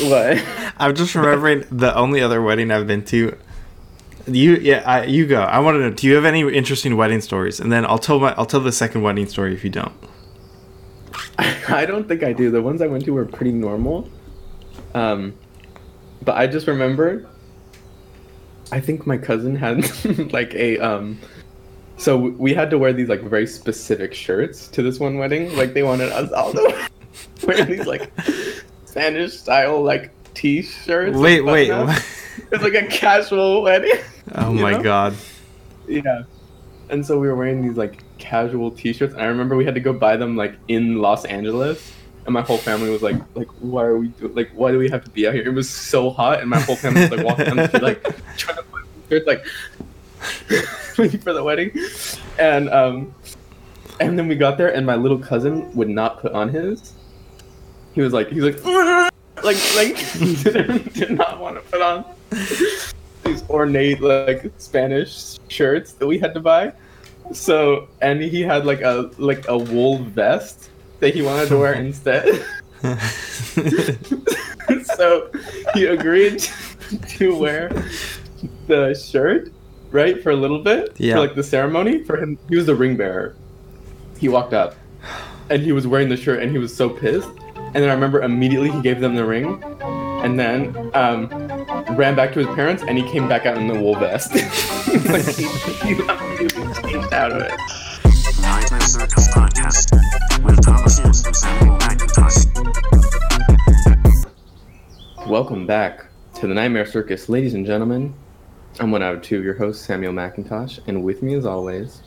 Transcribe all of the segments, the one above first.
What? I'm just remembering the only other wedding I've been to. You yeah, I, you go. I want to know. Do you have any interesting wedding stories? And then I'll tell my I'll tell the second wedding story if you don't. I don't think I do. The ones I went to were pretty normal. Um, but I just remember. I think my cousin had like a um. So we had to wear these like very specific shirts to this one wedding. Like they wanted us all to wear these like Spanish style like t-shirts. Wait, wait. It's like a casual wedding. Oh my know? god. Yeah. And so we were wearing these like casual t-shirts and I remember we had to go buy them like in Los Angeles. And my whole family was like, like, why are we do- like, why do we have to be out here? It was so hot, and my whole family was like walking down the street, like trying to put shirts, like for the wedding. And um, and then we got there, and my little cousin would not put on his. He was like, he's like, like, like, did, did not want to put on these ornate like Spanish shirts that we had to buy. So and he had like a like a wool vest that he wanted to wear instead. so he agreed to wear the shirt, right, for a little bit Yeah. for like the ceremony. For him, he was the ring bearer. He walked up, and he was wearing the shirt, and he was so pissed. And then I remember immediately he gave them the ring, and then um, ran back to his parents, and he came back out in the wool vest. Welcome back to the Nightmare Circus, ladies and gentlemen. I'm one out of two of your hosts, Samuel McIntosh, and with me as always,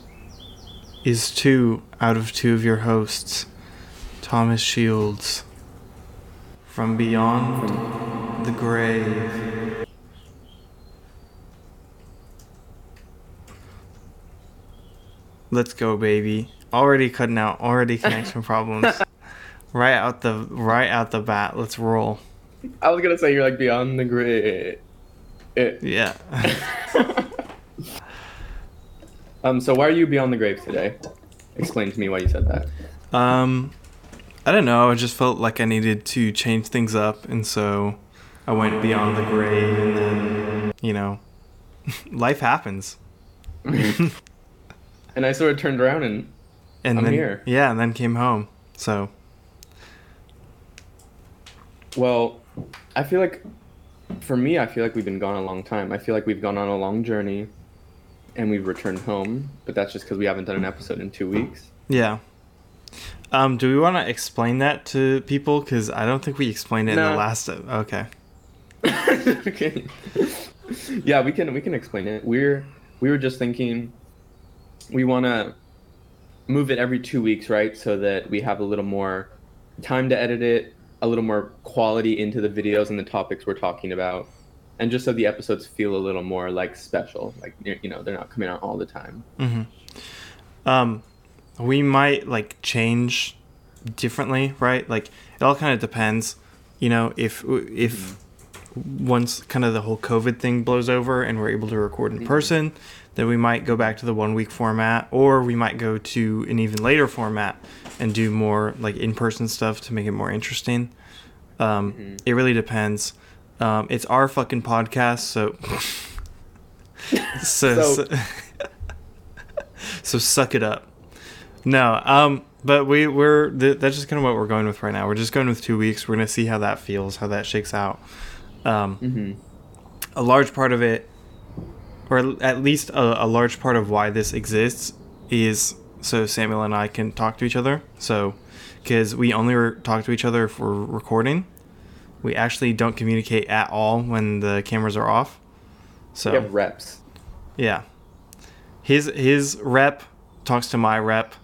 Is two out of two of your hosts, Thomas Shields, from beyond the grave. Let's go, baby. Already cutting out. Already connection problems. Right out the right out the bat. Let's roll. I was gonna say you're like beyond the grave. It. Yeah. Um. So why are you beyond the grave today? Explain to me why you said that. Um, I don't know. I just felt like I needed to change things up, and so I went beyond the grave, and then you know, life happens. And I sort of turned around and And I'm then here. yeah, and then came home. So well, I feel like, for me, I feel like we've been gone a long time. I feel like we've gone on a long journey, and we've returned home. But that's just because we haven't done an episode in two weeks. yeah. Um, do we want to explain that to people? Because I don't think we explained it in the last. Okay. okay. Yeah, we can we can explain it. We're we were just thinking we want to move it every 2 weeks, right? So that we have a little more time to edit it, a little more quality into the videos and the topics we're talking about. And just so the episodes feel a little more like special, like you know, they're not coming out all the time. Mm-hmm. Um, we might like change differently, right? Like it all kind of depends. You know, if if once kind of the whole COVID thing blows over and we're able to record in person, then we might go back to the one week format, or we might go to an even later format and do more like in person stuff to make it more interesting. Um, It really depends. Um, it's our fucking podcast, so so, So- so so suck it up. No, um, but we we're th- that's just kind of what we're going with right now. We're just going with two weeks. We're gonna see how that feels, how that shakes out. Um, Mm-hmm. a large part of it, or at least a, a large part of why this exists, is so Samuel and I can talk to each other. So, because we only talk to each other if we're recording, we actually don't communicate at all when the cameras are off. So We have reps. yeah. His his rep talks to my rep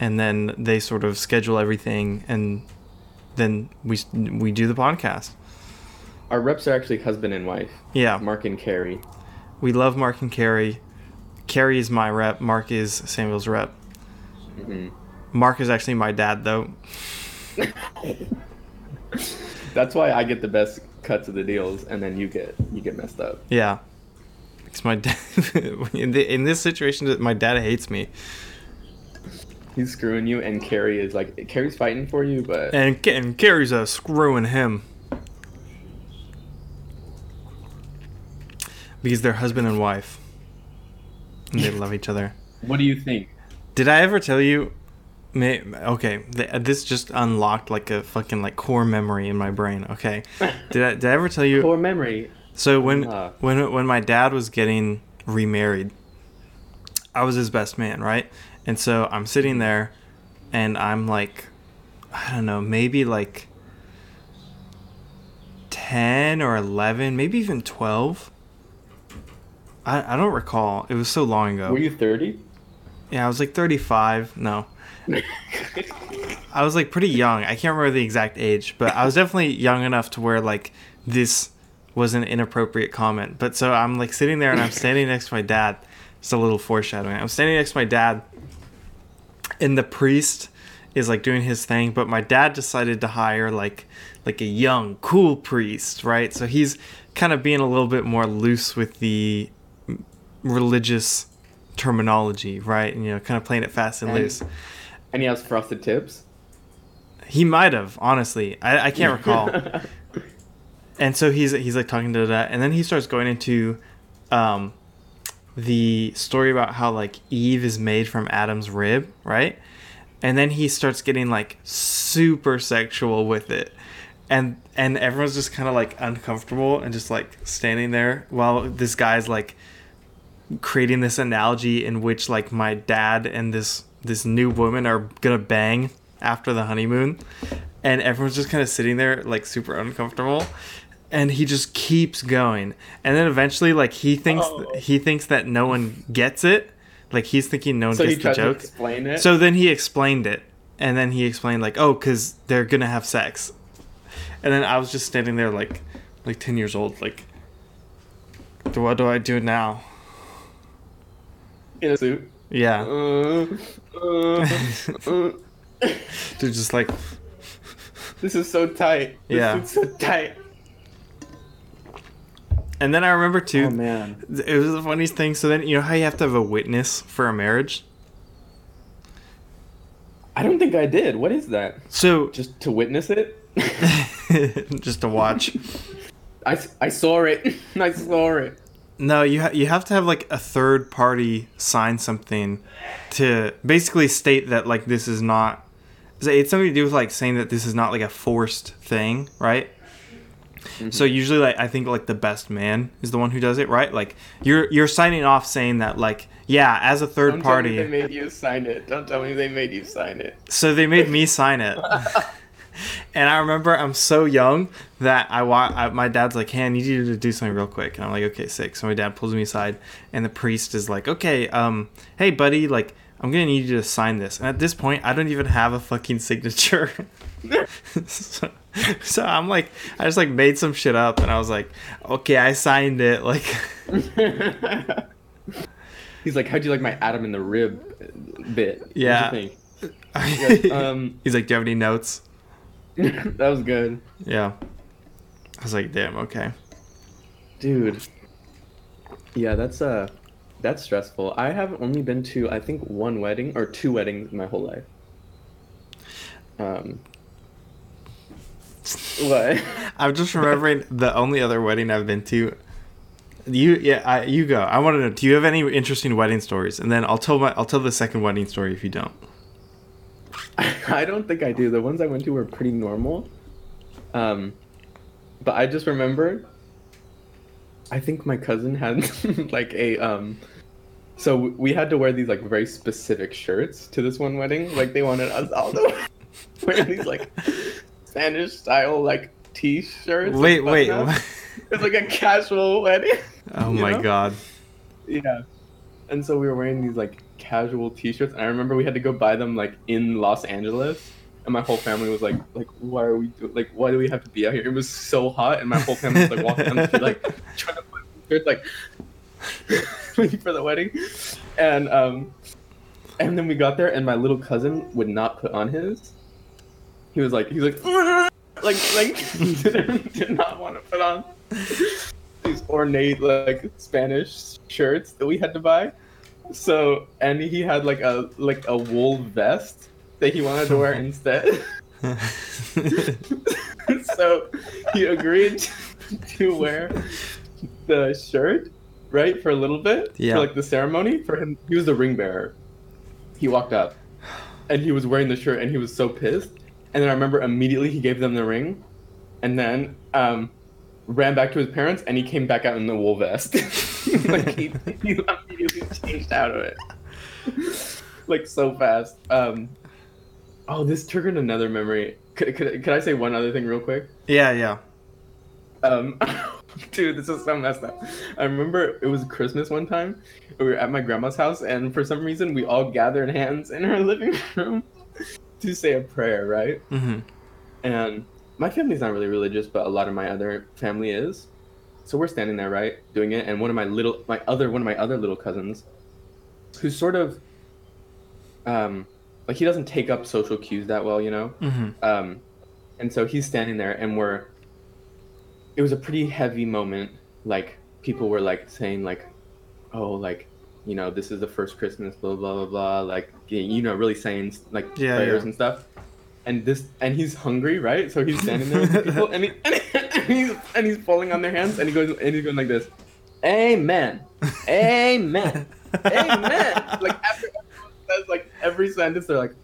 and then they sort of schedule everything and then we we do the podcast. Our reps are actually husband and wife, Yeah. Mark and Carrie. We love Mark and Carrie. Carrie is my rep, Mark is Samuel's rep. hmm Mark is actually my dad though. That's why I get the best cuts of the deals, and then you get you get messed up. Yeah. Because my dad in, the, in this situation my dad hates me. He's screwing you, and Carrie is like Carrie's fighting for you, but and and Carrie's a screwing him because they're husband and wife, and they love each other. What do you think? Did I ever tell you? May, okay, this just unlocked like a fucking like core memory in my brain. Okay, did I did I ever tell you core memory? So when uh. when when my dad was getting remarried, I was his best man, right? And so I'm sitting there, and I'm like, I don't know, maybe like ten or eleven, maybe even twelve. I I don't recall. It was so long ago. Were you 30? Yeah, I was like 35. No. I was like pretty young. I can't remember the exact age, but I was definitely young enough to where like this was an inappropriate comment. But so I'm like sitting there and I'm standing next to my dad. It's a little foreshadowing. I'm standing next to my dad, and the priest is like doing his thing, but my dad decided to hire like like a young, cool priest, right? So he's kind of being a little bit more loose with the religious terminology, right? And you know, kind of playing it fast and And- loose. And he has frosted tips? He might have, honestly. I, I can't recall. and so he's he's like talking to that, and then he starts going into um, the story about how like Eve is made from Adam's rib, right? And then he starts getting like super sexual with it, and and everyone's just kind of like uncomfortable and just like standing there while this guy's like creating this analogy in which like my dad and this this new woman are gonna bang after the honeymoon. And everyone's just kind of sitting there like super uncomfortable and he just keeps going and then eventually like he thinks Oh. he thinks that no one gets it like he's thinking no one So gets the joke explain it. so then he explained it and then he explained like oh because they're gonna have sex and then i was just standing there like like 10 years old like what do i do now in a suit. yeah Uh, uh, uh. They're just like, This is so tight. This Yeah. is so tight. And then I remember too. Oh man. It was the funniest thing. So then you know how you have to have a witness for a marriage. I don't think I did. What is that? So Just to witness it? just to watch. I, I saw it. I saw it. No, you ha- you have to have like a third party sign something to basically state that like this is not. It's something to do with like saying that this is not like a forced thing, right? So usually, like I think like the best man is the one who does it, right? Like you're you're signing off saying that like yeah, as a 3rd Don't party. tell me they made you sign it. Don't tell me they made you sign it. So they made me sign it. and I remember I'm so young that I, wa- I my dad's like, "Hey, I need you to do something real quick." And I'm like, "Okay, sick." So my dad pulls me aside, and the priest is like, "Okay, um, hey, buddy, like, I'm gonna need you to sign this." And at this point, I don't even have a fucking signature. so, so I'm like, I just like made some shit up, and I was like, "Okay, I signed it." Like, He's like, how'd you like my Adam in the rib bit? Yeah. Like, um, he's like, "Do you have any notes?" that was good. Yeah. I was like, "Damn, okay." Dude. Yeah, that's uh that's stressful. I have only been to I think one wedding or two weddings my whole life. Um What? I'm just remembering the only other wedding I've been to. You yeah, I, you go. I want to know. Do you have any interesting wedding stories? And then I'll tell my I'll tell the second wedding story if you don't. I don't think I do. The ones I went to were pretty normal. Um but I just remember I think my cousin had like a um so we had to wear these like very specific shirts to this one wedding. Like they wanted us all to wear these like Spanish style like t-shirts. Wait, wait. It's like a casual wedding. Oh my know? god. Yeah. And so we were wearing these like casual t-shirts and I remember we had to go buy them like in Los Angeles. And my whole family was like, like, why are we do- like, why do we have to be out here? It was so hot, and my whole family was like walking down the street, like trying to put shirts, like waiting for the wedding. And um, and then we got there, and my little cousin would not put on his. He was like, he was like, like, like, did, did not want to put on these ornate like Spanish shirts that we had to buy. So and he had like a like a wool vest that he wanted to wear instead. so he agreed to wear the shirt right? For a little bit. Yeah. For like the ceremony. For him, he was the ring bearer. He walked up, and he was wearing the shirt, and he was so pissed. And then I remember immediately he gave them the ring, and then um, ran back to his parents, and he came back out in the wool vest. like he, he immediately changed out of it, like so fast. Um, oh, this triggered another memory. Could, could, could I say one other thing real quick? Yeah, yeah. Um, dude, this is so messed up. I remember it was Christmas one time. We were at my grandma's house, and for some reason, we all gathered hands in her living room to say a prayer, right? Mm-hmm. And my family's not really religious, but a lot of my other family is. So we're standing there, right, doing it, and one of my little, my other, one of my other little cousins, who's sort of, um, like he doesn't take up social cues that well, you know. Mm-hmm. Um, and so he's standing there, and we're. It was a pretty heavy moment. Like people were like saying like, "Oh, like, you know, this is the first Christmas." Blah blah blah blah. Like you know, really saying like Yeah, prayers yeah. and stuff. And this, and he's hungry, right? So he's standing there with people, and, he, and, he's and he's falling on their hands, and he goes and he's going like this, "Amen, Amen, Amen." like after everyone says like every sentence, they're like,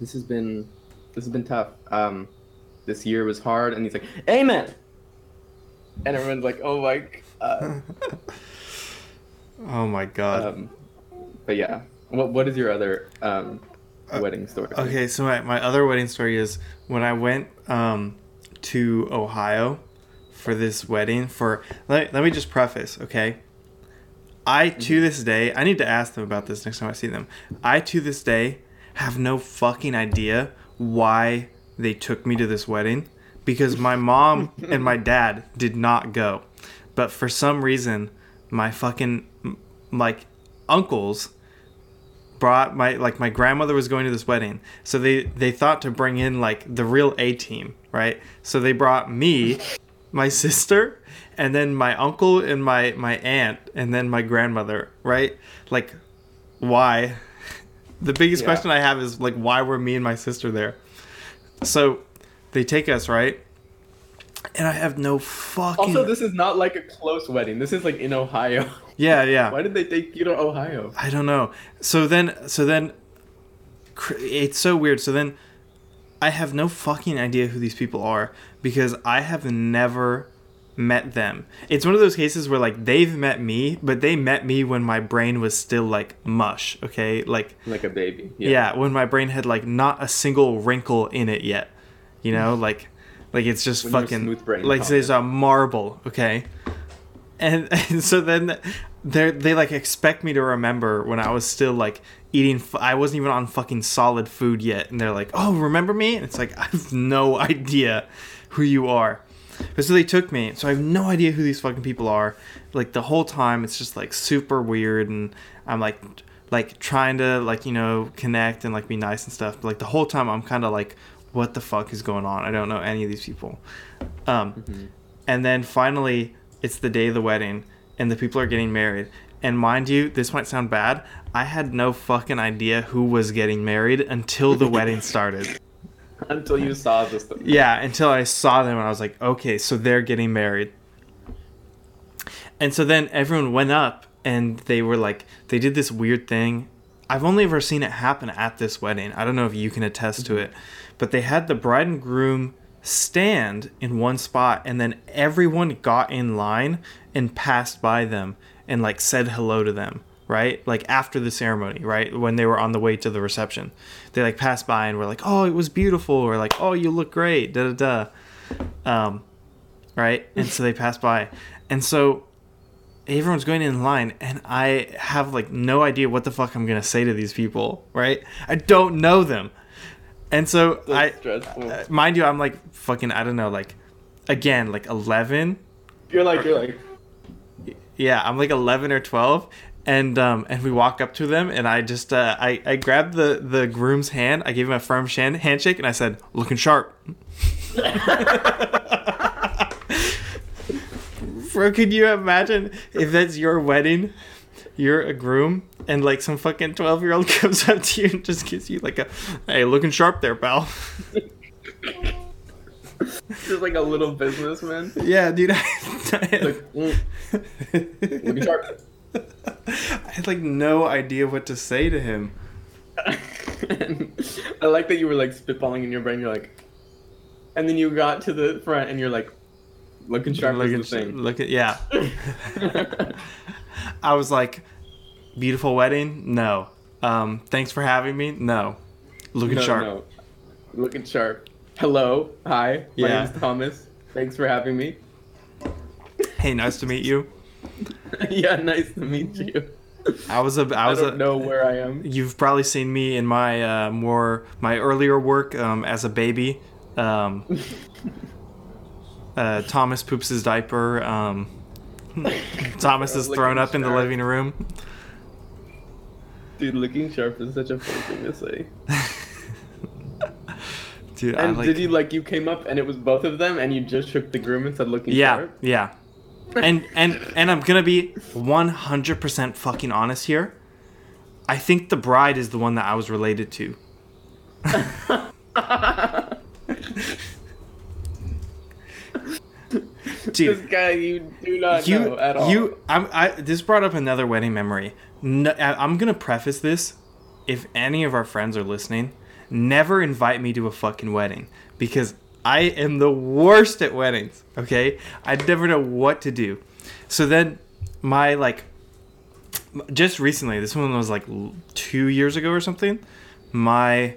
this has been this has been tough. Um, this year was hard, and he's like, "Amen," and everyone's like, "Oh my." Uh, Oh my god. um, but yeah, what what is your other um, wedding story? Okay, so my, my other wedding story is when I went um, to Ohio for this wedding. For let, let me just preface, okay? I to this day, I need to ask them about this next time I see them. I to this day have no fucking idea why they took me to this wedding because my mom and my dad did not go, but for some reason, my fucking like uncles brought my like my grandmother was going to this wedding. So they they thought to bring in like the real a team right? So they brought me my sister and then my uncle and my my aunt and then my grandmother right? Like why? The biggest Yeah. question i have is like why were me and my sister there? So they take us right and i have no fucking Also, this is not like a close wedding. This is like in Ohio. yeah yeah Why did they take you to Ohio? I don't know. So then, so then, it's so weird. So then, I have no fucking idea who these people are because I have never met them. It's one of those cases where like they've met me, but they met me when my brain was still like mush. Okay, like Like a baby. yeah, when my brain had like not a single wrinkle in it yet. You know, like like it's just When fucking smooth brain like there's a marble, okay? And, and so then they they like expect me to remember when I was still like eating f- I wasn't even on fucking solid food yet and they're like, "Oh, remember me?" And it's like I have no idea who you are. But so they took me. So I have no idea who these fucking people are. Like the whole time it's just like super weird and I'm like like trying to like, you know, connect and like be nice and stuff. But like the whole time I'm kind of like what the fuck is going on? I don't know any of these people. Um and then finally it's the day of the wedding and the people are getting married. And mind you, this might sound bad. I had no fucking idea who was getting married until the wedding started. Until you saw this. Yeah, until I saw them and I was like, okay, so they're getting married. And so then everyone went up and they were like, they did this weird thing. I've only ever seen it happen at this wedding. I don't know if you can attest to it, but they had the bride and groom stand in one spot and then everyone got in line and passed by them and like said hello to them right? Like after the ceremony right? When they were on the way to the reception. They like passed by and were like oh it was beautiful or like oh you look great da da da. Um right? And so they passed by. And so everyone's going in line and i have like no idea what the fuck i'm gonna say to these people right? I don't know them and so So i stressful. uh, mind you, I'm like fucking I don't know, like again, like 11. You're like you're like. Yeah, I'm like 11 or 12 and um and we walk up to them and I just uh I I grabbed the the groom's hand, I gave him a firm shan- handshake and I said, "Looking sharp." Bro, can you imagine if that's your wedding? You're a groom, and like some fucking twelve year old comes up to you and just gives you like a, "Hey, looking sharp there, pal." Just like a little businessman. Yeah, dude. like, mm, looking sharp. I had like no idea what to say to him. I like that you were like spitballing in your brain. You're like, and then you got to the front and you're like, looking sharp look is the thing. look at yeah. I was like, beautiful wedding? No. Um, thanks for having me? No. Looking No, sharp. no. Looking sharp. Hello. Hi. My Yeah. name's Thomas. Thanks for having me. Hey, nice to meet you. yeah, nice to meet you. I was a. I was don't a know where I am. You've probably seen me in my uh, more my earlier work um, as a baby. Um, uh, Thomas poops his diaper. Um, Thomas is thrown up in the living room. Dude, looking sharp is such a fun thing to say. Dude, And like. did you like you came up and it was both of them and you just shook the groom and said looking yeah, sharp? yeah. And and and I'm gonna be 100% fucking honest here. I think the bride is the one that I was related to. This guy you do not you know at all. you I'm I this brought up another wedding memory. No, I'm gonna preface this. If any of our friends are listening, never invite me to a fucking wedding because I am the worst at weddings. Okay, I never know what to do. So then, my like, just recently, this one was like two years ago or something. My,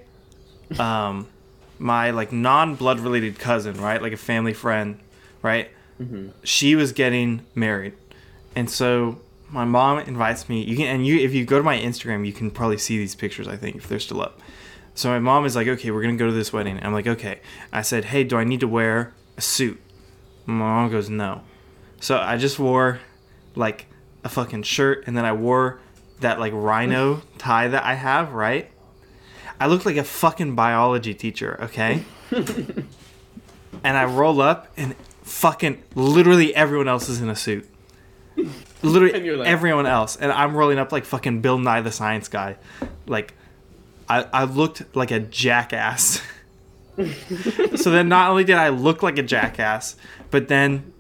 um, my like non-blood related cousin, right, like a family friend, right. Mm-hmm. She was getting married, and so my mom invites me. You can and you if you go to my Instagram, you can probably see these pictures. I think if they're still up. So my mom is like, okay, we're gonna go to this wedding. I'm like, okay. I said, hey, do I need to wear a suit? My mom goes, no. So I just wore like a fucking shirt, and then I wore that like rhino tie that I have, right? I look like a fucking biology teacher, okay? and I roll up, and fucking literally everyone else is in a suit. Literally like- everyone else, and I'm rolling up like fucking Bill Nye the Science Guy, like. I, I looked like a jackass. so then not only did I look like a jackass, but then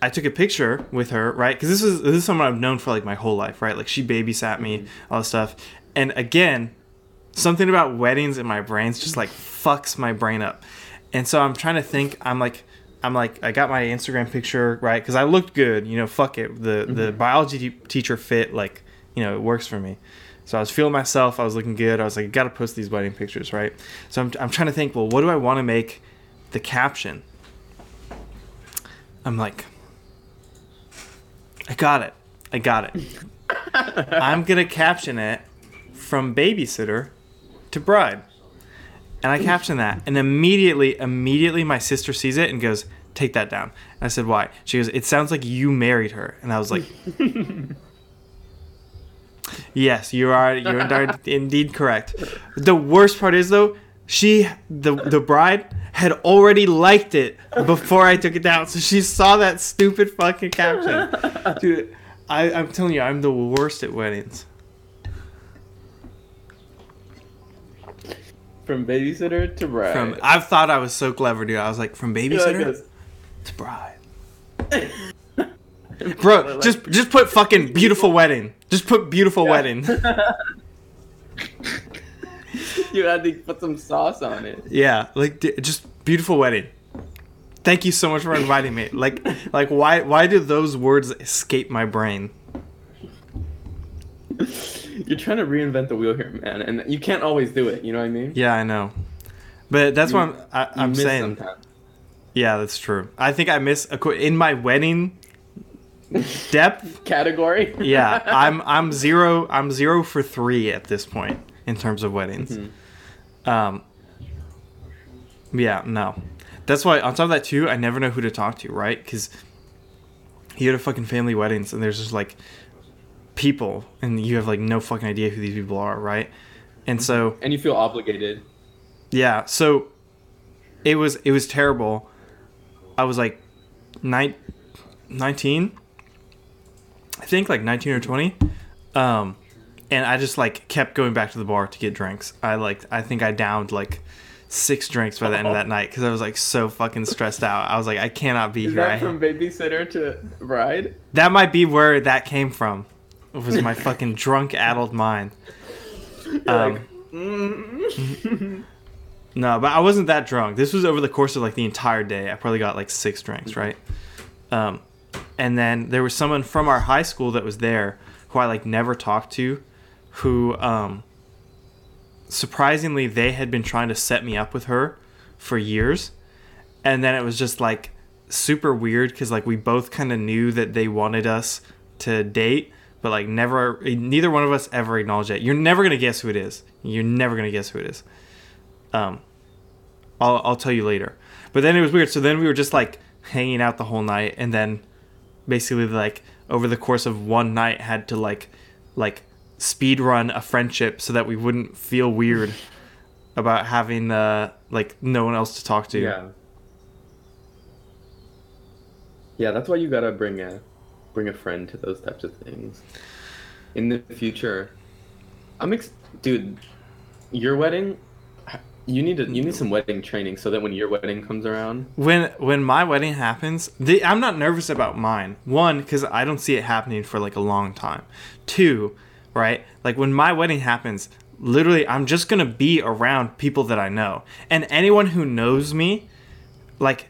I took a picture with her, right? Because this is this is someone I've known for like my whole life, right? Like she babysat me, all this stuff. And again, something about weddings in my brains just like fucks my brain up. And so I'm trying to think. I'm like, I'm like, I got my Instagram picture right because I looked good. You know, fuck it. The the mm-hmm. biology te- teacher fit like, you know, it works for me. So I was feeling myself. I was looking good. I was like, I gotta post these wedding pictures, right? So I'm, I'm trying to think. Well, what do I want to make the caption? I'm like, I got it. I got it. I'm gonna caption it from babysitter to bride. And I caption that. And immediately, immediately my sister sees it and goes, Take that down. And I said, Why? She goes, It sounds like you married her. And I was like, Yes, you are you're indeed- indeed correct. The worst part is though, she the the bride had already liked it before I took it down. So she saw that stupid fucking caption. Dude, I, I'm telling you, I'm the worst at weddings. From babysitter to bride. From I've thought I was so clever, dude. I was like, from babysitter to bride. Bro, just just put fucking beautiful wedding. Just put beautiful Yeah. wedding. You had to put some sauce on it. Yeah, like just beautiful wedding. Thank you so much for inviting me. Like like why why do those words escape my brain? You're trying to reinvent the wheel here, man, and you can't always do it. You know what I mean? Yeah, I know. But that's You- what I'm I, I'm miss saying. sometimes. Yeah, that's true. I think I miss a in my wedding depth. Category. Yeah, I'm I'm zero I'm zero for three at this point in terms of weddings. Um. Yeah, no. That's why on top of that too, I never know who to talk to, right? Because you go to fucking family weddings and there's just like people, and you have like no fucking idea who these people are, right? And so and you feel obligated. yeah, so it was it was terrible. I was like nine, 19 I think like 19 or 20. Um and I just like kept going back to the bar to get drinks. I like I think I downed like six drinks by the end of that night because I was like so fucking stressed out. I was like, I cannot be Is here. That from babysitter to bride? that might be where that came from. It was my fucking drunk, addled mind. Um. No, but I wasn't that drunk. This was over the course of like the entire day. I probably got like six drinks, right? Um, and then there was someone from our high school that was there who I like never talked to, who um, surprisingly they had been trying to set me up with her for years, and then it was just like super weird because like we both kind of knew that they wanted us to date, but like never, neither one of us ever acknowledged it. You're never gonna guess who it is. You're never gonna guess who it is. Um, I'll I'll tell you later. But then it was weird. So then we were just like hanging out the whole night, and then basically like over the course of one night had to like like speed run a friendship so that we wouldn't feel weird about having uh like no one else to talk to. Yeah. Yeah, that's why you gotta bring a bring a friend to those types of things. In the future, I'm ex- dude. Your wedding, you need to you need some wedding training so that when your wedding comes around, When when my wedding happens, the, I'm not nervous about mine. One, because I don't see it happening for like a long time. Two, right? Like when my wedding happens, literally, I'm just gonna be around people that I know, and anyone who knows me, like,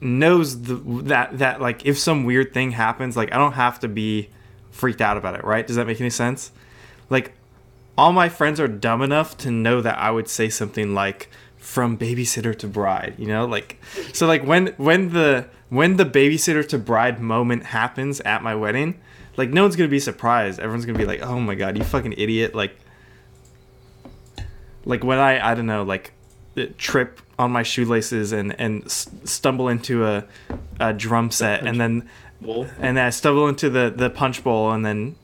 knows the, that that like if some weird thing happens, like I don't have to be freaked out about it, right? Does that make any sense? Like all my friends are dumb enough to know that I would say something like from babysitter to bride, you know? Like so like when when the when the babysitter to bride moment happens at my wedding, like no one's going to be surprised. Everyone's going to be like, "Oh my god, you fucking idiot." Like like when I I don't know, like trip on my shoelaces and and stumble into a a drum set and then well, and then I stumble into the the punch bowl and then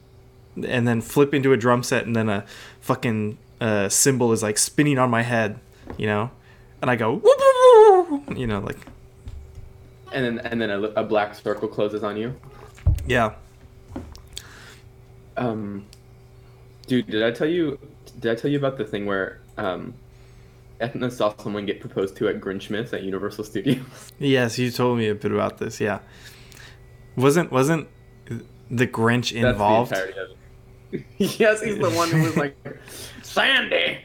and then flip into a drum set and then a fucking uh, cymbal is like spinning on my head, you know, and I go, you know, like and then and then a, a black circle closes on you. yeah, Um, dude, did I tell you? Did I tell you about the thing where um, Ethna saw someone get proposed to at Grinchmas at Universal Studios? yes, you told me a bit about this, yeah. Wasn't wasn't the Grinch That's the involved? it. yes, he's the one who was like, Sandy,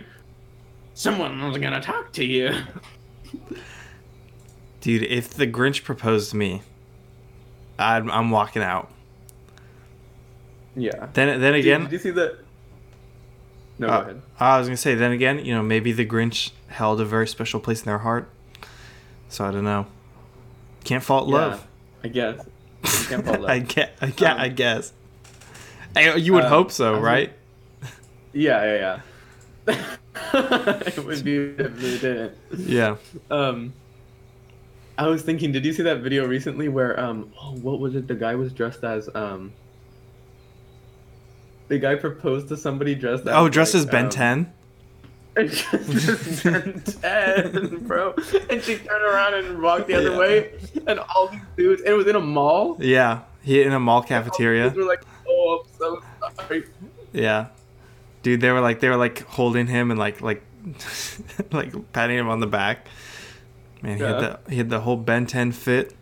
someone was gonna talk to you. Dude, if the Grinch proposed to me, I'm, I'm walking out. Yeah. Then then Dude, again, did you see the? No, Uh, go ahead. I was gonna say, then again, you know, maybe the Grinch held a very special place in their heart. So I don't know. Can't fault love. I guess. You can't fault love. I get, I get, Um, I guess. I, you would um, hope so, I right? Yeah, yeah, yeah. it would be if they didn't. Yeah. Um, I was thinking, did you see that video recently where um, oh, what was it? The guy was dressed as um. The guy proposed to somebody dressed Oh, dressed like, as Ben um, 10. dressed as Ben 10, bro. And she turned around and walked the other Yeah. way, and all these dudes. And it was in a mall. Yeah, he in a mall cafeteria. were like, "Oh, I'm so sorry." Yeah, dude, they were like they were like holding him and like like like patting him on the back. Man, he Yeah. had the he had the whole Ben 10 fit.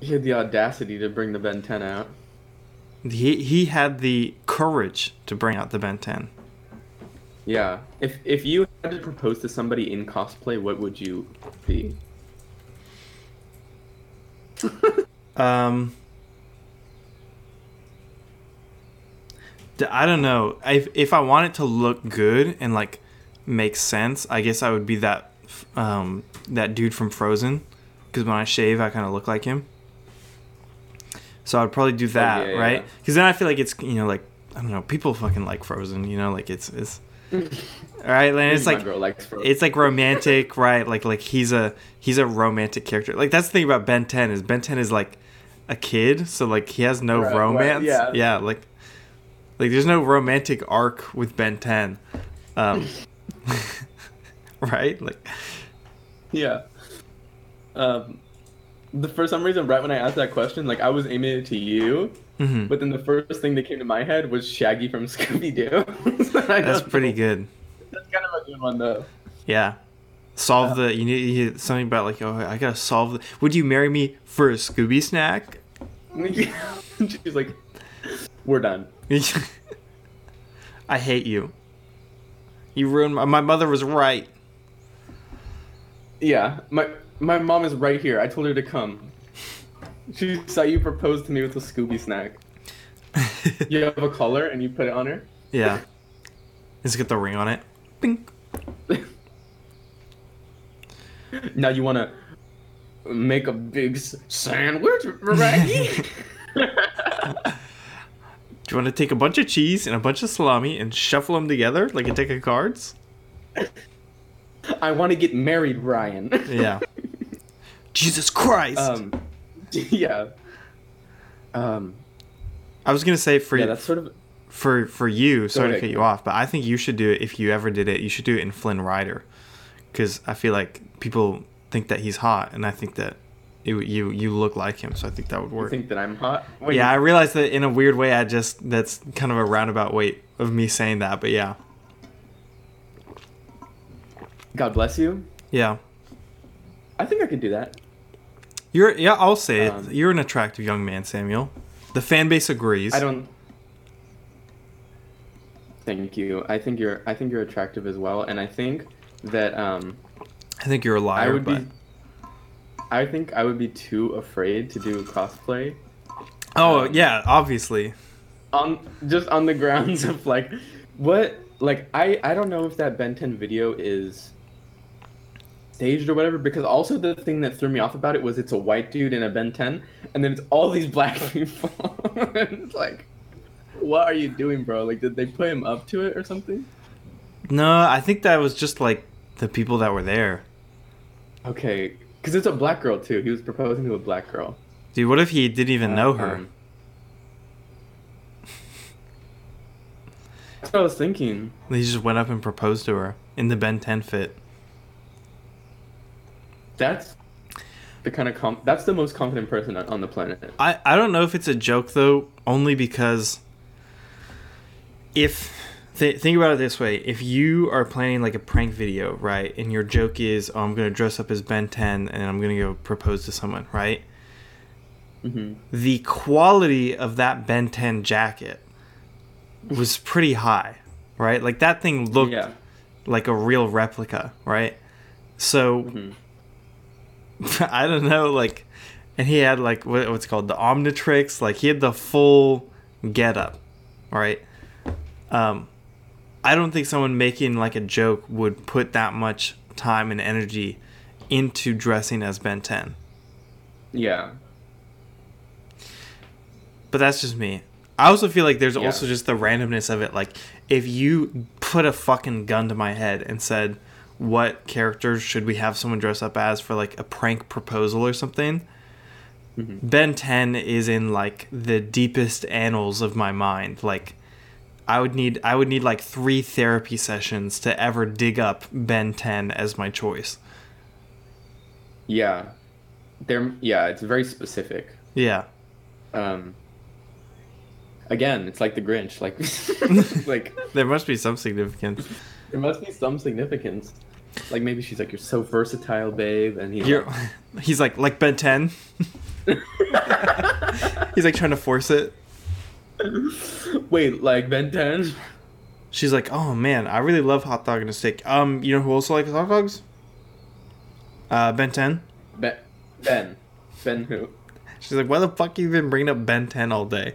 He had the audacity to bring the Ben 10 out. He he had the courage to bring out the Ben 10. Yeah. If if you had to propose to somebody in cosplay, what would you be? Um, I don't know. If if I want it to look good and like make sense, I guess I would be that um that dude from Frozen, because when I shave, I kind of look like him. So I'd probably do that, yeah, yeah, right? yeah. Because then I feel like it's you know like I don't know, people fucking like Frozen, you know, like it's it's. All right, and it's like girl likes Frozen. it's like romantic, right? Like like he's a he's a romantic character. Like that's the thing about Ben 10 is Ben 10 is like a kid, so like he has no Right, right, romance. yeah. yeah, like like there's no romantic arc with Ben 10. Um right? Like Yeah. Um, the for some reason, right when I asked that question, like I was aiming it to you, mhm. but then the first thing that came to my head was Shaggy from Scooby Doo. that's pretty good. That's kind of a good one though. Yeah. solve the you need, you need something about like oh I gotta solve the. Would you marry me for a Scooby snack? Yeah. She's like, we're done. I hate you. You ruined my, my mother was right. Yeah, my my mom is right here. I told her to come. She saw you propose to me with a Scooby snack. You have a collar and you put it on her. yeah. Let's get the ring on it. Bing. Now you want to make a big sandwich, Raggy? Do you want to take a bunch of cheese and a bunch of salami and shuffle them together like a deck of cards? I want to get married, Ryan. Yeah. Jesus Christ. um, yeah. Um, I was gonna say for yeah, that's sort of for for you. Sorry to cut you off, but I think you should do it if you ever did it. You should do it in Flynn Rider, because I feel like people think that he's hot, and I think that it, you you look like him. So I think that would you work. think that I'm hot. Wait, yeah, I realize that in a weird way. I just that's kind of a roundabout way of me saying that, but yeah, God bless you. yeah. I think I could do that. You're yeah. I'll say Um, it. You're an attractive young man, Samuel. The fan base agrees. I don't. Thank you. I think you're. I think you're attractive as well, and I think that um, I think you're a liar. I would but... be. I think I would be too afraid to do cosplay Oh um, yeah, obviously. on just on the grounds of like, what like I I don't know if that Ben 10 video is staged or whatever because also the thing that threw me off about it was it's a white dude in a Ben 10 and then it's all these black people it's like what are you doing bro like did they put him up to it or something No, I think that was just like the people that were there. okay because it's a black girl too he was proposing to a black girl Dude, what if he didn't even know her? Um, that's what I was thinking he just went up and proposed to her in the Ben 10 fit. That's the kind of com- that's the most confident person on, on the planet I, I don't know if it's a joke though, only because if th- think about it this way, if you are planning like a prank video, right, and your joke is, oh, I'm gonna dress up as Ben 10 and I'm gonna go propose to someone, right? hmm The quality of that Ben 10 jacket was pretty high, right? Like that thing looked yeah like a real replica, right? So Mhm. I don't know, like, and he had like what, what's called the Omnitrix, like he had the full get up, right? Um, I don't think someone making like a joke would put that much time and energy into dressing as Ben 10. yeah But that's just me. I also feel like there's Yeah. also just the randomness of it. Like, if you put a fucking gun to my head and said, "What characters should we have someone dress up as for like a prank proposal or something?" Mhm. Ben 10 is in like the deepest annals of my mind. Like, I would need I would need like three therapy sessions to ever dig up Ben 10 as my choice. yeah they're yeah it's very specific Yeah. um again it's like the grinch like like There must be some significance. there must be some significance like maybe she's like you're so versatile babe and he's You're, he's like like Ben 10. He's like trying to force it. wait like ben 10 She's like, "Oh man, I really love hot dog and a steak." Um, you know who also likes hot dogs? Uh, Ben 10. ben ben ben who She's like, "Why the fuck you been bringing up Ben 10 all day?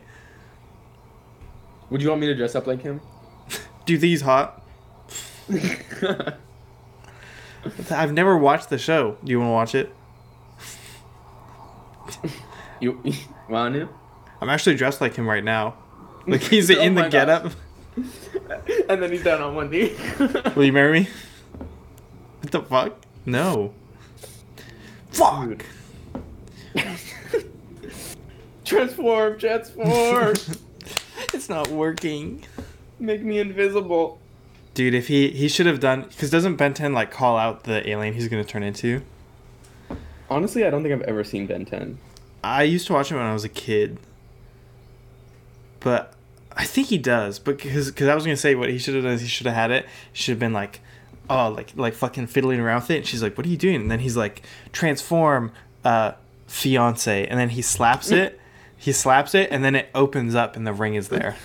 would you want me to dress up like him Do these hot?" I've never watched the show. Do you want to watch it? you want to I'm actually dressed like him right now. Like he's Oh in the getup. and then he's down on one knee Will you marry me? What the fuck? No. Fuck. transform transform It's not working. make me invisible Dude, if he he should have done because doesn't Ben 10 like call out the alien he's gonna turn into? honestly i don't think i've ever seen ben 10 I used to watch him when I was a kid, but I think he does. But because because I was gonna say what he should have done is he should have had it. Should have been like, oh, like like fucking fiddling around with it. And she's like, "What are you doing?" And then he's like, "Transform, uh, fiance." And then he slaps it. He slaps it, and then it opens up, and the ring is there.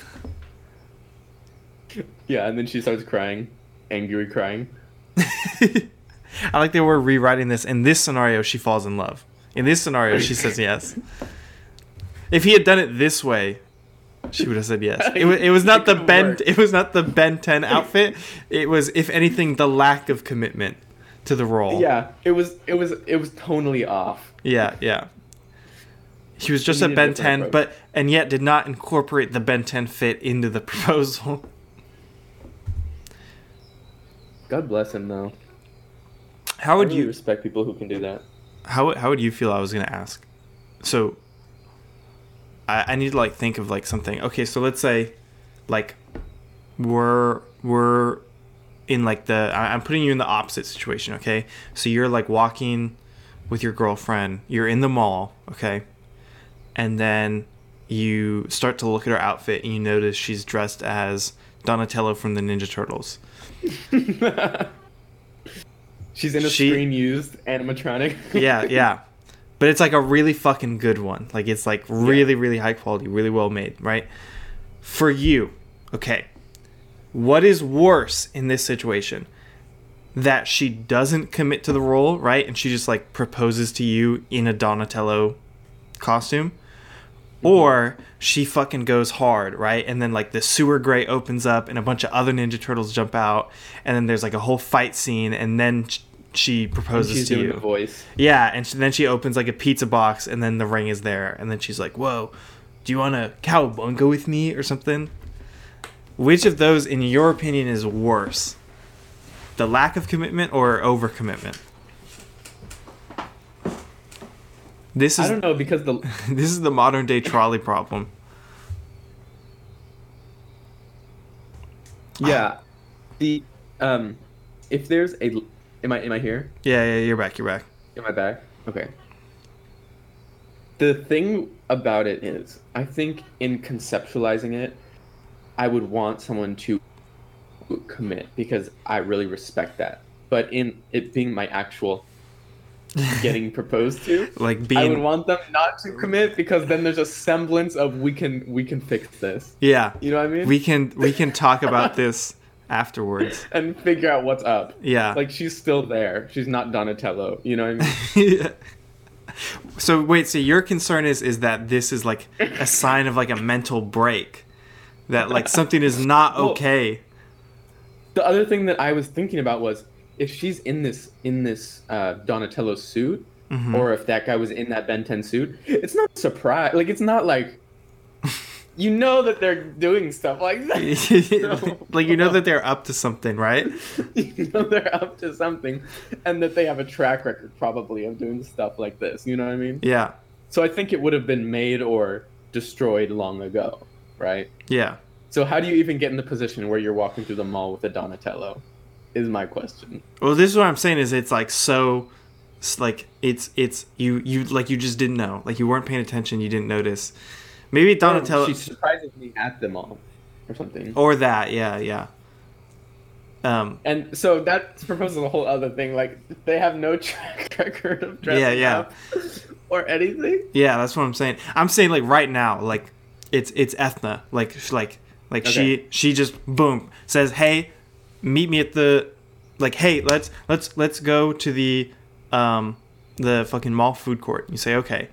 Yeah, and then she starts crying, angry crying. I like they we're rewriting this. In this scenario, she falls in love. In this scenario, she says yes. If he had done it this way, she would have said yes. It was, it was not It the Ben. worked. It was not the Ben Ten outfit. It was, if anything, the lack of commitment to the role. Yeah, it was it was it was tonally off. yeah, yeah. He was just a Ben Ten, approach. but and yet did not incorporate the Ben Ten fit into the proposal. God bless him though. How would really you? respect people who can do that? how would- how would you feel I was gonna ask? So I, I need to like think of like something. Okay, so let's say like we're we're in like the I- I'm putting you in the opposite situation, okay? So you're like walking with your girlfriend, you're in the mall, okay? And then you start to look at her outfit and you notice she's dressed as Donatello from the Ninja Turtles. She's in a She- screen used animatronic. yeah, yeah. But it's like a really fucking good one. Like it's like really, really high quality, really well made, right? For you, okay. What is worse in this situation? That she doesn't commit to the role, right? And she just like proposes to you in a Donatello costume. Or she fucking goes hard, right? And then like the sewer grate opens up and a bunch of other Ninja Turtles jump out, and then there's like a whole fight scene, and then she proposes She's to doing you. the voice. Yeah, and she, then she opens like a pizza box, and then the ring is there, and then she's like, "Whoa, do you want to cowabunga with me or something?" Which of those, in your opinion, is worse? The lack of commitment or overcommitment? This I is don't know because the this is the modern day trolley problem. yeah, the um, if there's a am I am I here? Yeah, yeah, you're back. You're back. Am I back? Okay. The thing about it is, I think in conceptualizing it, I would want someone to commit because I really respect that. But in it being my actual getting proposed to, Like I would want them not to commit because then there's a semblance of we can we can fix this. yeah, You know what I mean? we can we can talk about this afterwards. and figure out what's up. Yeah. Like she's still there. She's not Donatello. You know what I mean? yeah. So wait, so your concern is is that this is like a sign of like a mental break, that like something is not Well- okay. the other thing that I was thinking about was if she's in this in this uh, Donatello suit, Mhm. or if that guy was in that Ben 10 suit, it's not a surprise. Like it's not like you know that they're doing stuff like that. like you know that they're up to something, right? you know they're up to something, and that they have a track record probably of doing stuff like this. You know what I mean? Yeah, So I think it would have been made or destroyed long ago, right? yeah. So how do you even get in the position where you're walking through the mall with a Donatello? Is my question. Well, this is what I'm saying is it's like so, it's like it's it's you you like you just didn't know, like you weren't paying attention, you didn't notice. Maybe Donatello She surprises me at the mall, or something. or that, yeah, yeah. Um, And so that proposes a whole other thing. Like they have no track record of dressing Yeah, yeah. up or anything. Yeah, that's what I'm saying. I'm saying like right now, like it's it's Ethna, like like like she she just boom says, "Hey, meet me at the like hey, let's let's let's go to the um the fucking mall food court." You say, "Okay."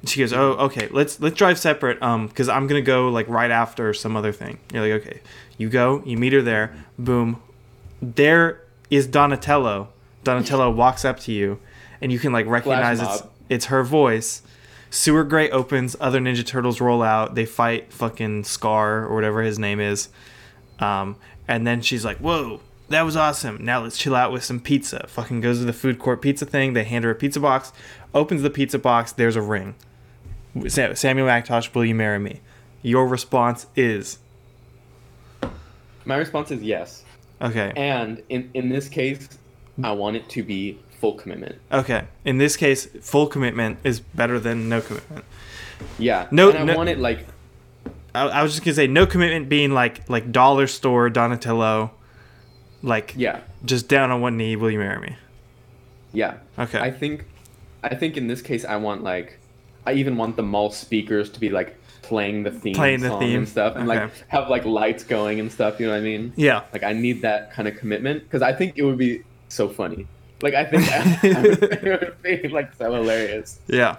And she goes, "Oh, okay. Let's let's drive separate um cuz I'm going to go like right after some other thing." You're like, "Okay." You go, you meet her there. Boom. There is Donatello. Donatello walks up to you and you can like recognize it's it's her voice. Sewer gray opens, other Ninja Turtles roll out, they fight fucking Scar or whatever his name is. Um, and then she's like, Whoa, that was awesome. Now let's chill out with some pizza. Fucking goes to the food court pizza thing, they hand her a pizza box, opens the pizza box, there's a ring. Samuel McIntosh, will you marry me? Your response is My response is yes. okay. And in in this case, I want it to be full commitment. Okay. In this case, full commitment is better than no commitment. Yeah. No- And I no- want it like I, I was just gonna say no commitment being like like dollar store Donatello, Like Yeah, just down on one knee, will you marry me? yeah. Okay. I think, I think in this case, I want like, I even want the mall speakers to be like playing the theme, Playing the song theme. and stuff, and like have like lights going and stuff. You know what I mean? yeah. Like I need that kind of commitment because I think it would be so funny. Like I think I would, it would be like so hilarious. Yeah.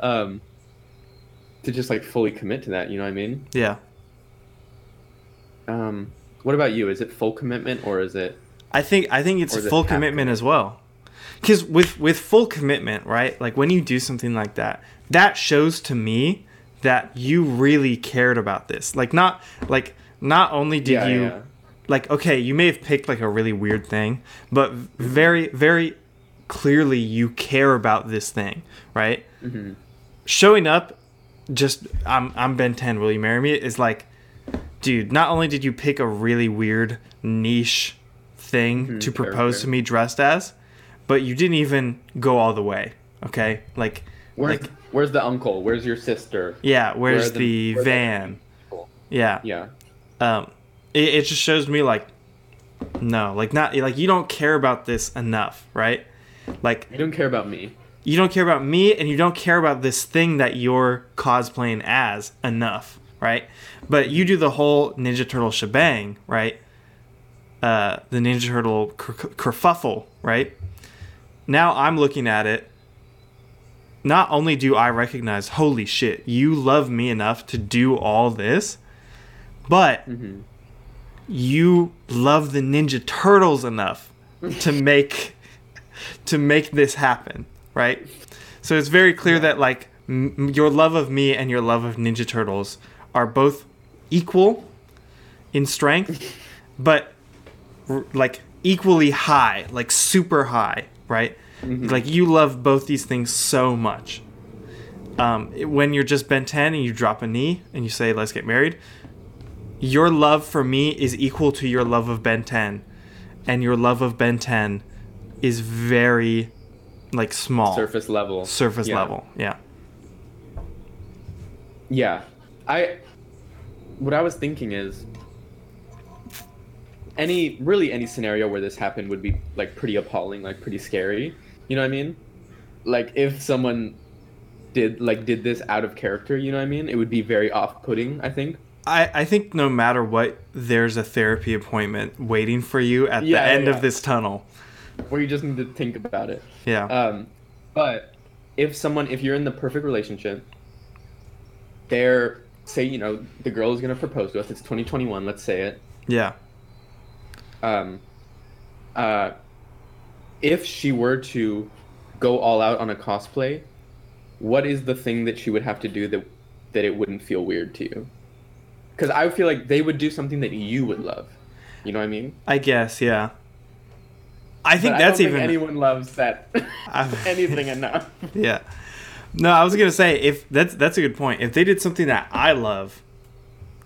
Um, to just like fully commit to that. You know what I mean? Yeah. Um, what about you? Is it full commitment or is it? I think I think it's is it full commitment as well. Cuz with with full commitment, right? Like when you do something like that, that shows to me that you really cared about this. Like not like not only did Yeah, you yeah. like okay, you may have picked like a really weird thing, but very very clearly you care about this thing, right? Mm-hmm. Showing up just I'm I'm Ben 10, will you marry me? is like dude, not only did you pick a really weird niche thing to propose to me dressed as, but you didn't even go all the way. Okay? Like Where's like Where's the uncle? Where's your sister? yeah, where's Where the, the- are the van? Yeah. Yeah. um it, it just shows me like no like not like you don't care about this enough right like You don't care about me. You don't care about me and you don't care about this thing that you're cosplaying as enough right? But you do the whole ninja turtle shebang right? Uh the ninja turtle ker- kerfuffle right? Now i'm looking at it. Not only do i recognize holy shit you love me enough to do all this but Mm-hmm. you love the Ninja Turtles enough to make to make this happen, right? So it's very clear that like m- your love of me and your love of Ninja Turtles are both equal in strength, but r- like equally high, like super high, right? Like you love both these things so much. Um, when you're just Ben 10 and you drop a knee and you say, let's get married, your love for me is equal to your love of Ben 10. And your love of Ben 10 is very, like, small. Surface level. Surface Yeah. level. Yeah. Yeah. I what I was thinking is any really any scenario where this happened would be like pretty appalling, like pretty scary. You know what I mean? Like if someone did like did this out of character, you know what I mean? It would be very off-putting, I think. I, I think no matter what, there's a therapy appointment waiting for you at Yeah, the end yeah. of this tunnel. Where you just need to think about it. Yeah. Um, but if someone, if you're in the perfect relationship, they're say you know the girl is gonna propose to us. It's 2021. Let's say it. yeah. Um, uh, if she were to go all out on a cosplay, what is the thing that she would have to do that that it wouldn't feel weird to you? Because I feel like they would do something that you would love. You know what I mean? I guess, yeah. I think that's I don't even. think anyone loves that anything enough. Yeah. No, I was gonna say if that's that's a good point. If they did something that I love,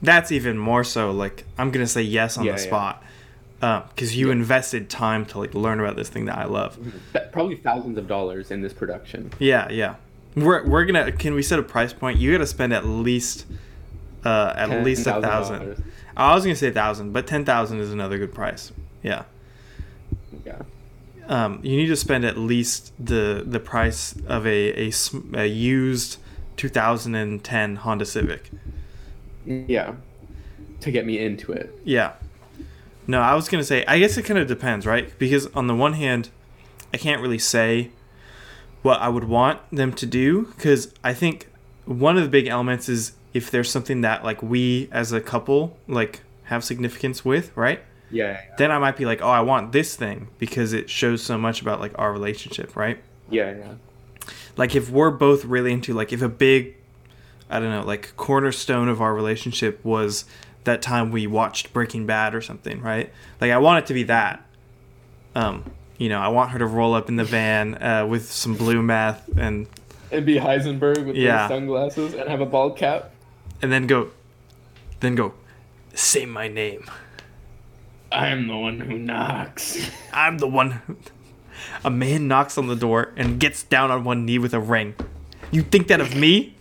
that's even more so. Like I'm gonna say yes on Yeah, the yeah. spot, because you invested time to like learn about this thing that I love. Probably thousands of dollars in this production. Yeah, yeah. We're we're gonna. Can we set a price point? You gotta spend at least, uh, at least a thousand. I was gonna say a thousand, but ten thousand is another good price. Yeah. Yeah. Um, you need to spend at least the the price of a, a, a used 2010 Honda Civic. Yeah. To get me into it. Yeah. No, I was gonna say. I guess it kind of depends, right? Because on the one hand, I can't really say what I would want them to do because I think one of the big elements is if there's something that like we as a couple like have significance with, right? Yeah. Yeah. Then I might be like, oh, I want this thing because it shows so much about like our relationship, right? Yeah. yeah. like if we're both really into like if a big i don't know like cornerstone of our relationship was that time we watched breaking bad or something right like i want it to be that um you know i want her to roll up in the van uh, with some blue meth and It'd be Heisenberg with Yeah. the sunglasses and have a bald cap. and then go then go say my name I'm the one who knocks. i'm the one who... a man knocks on the door and gets down on one knee with a ring you think that of me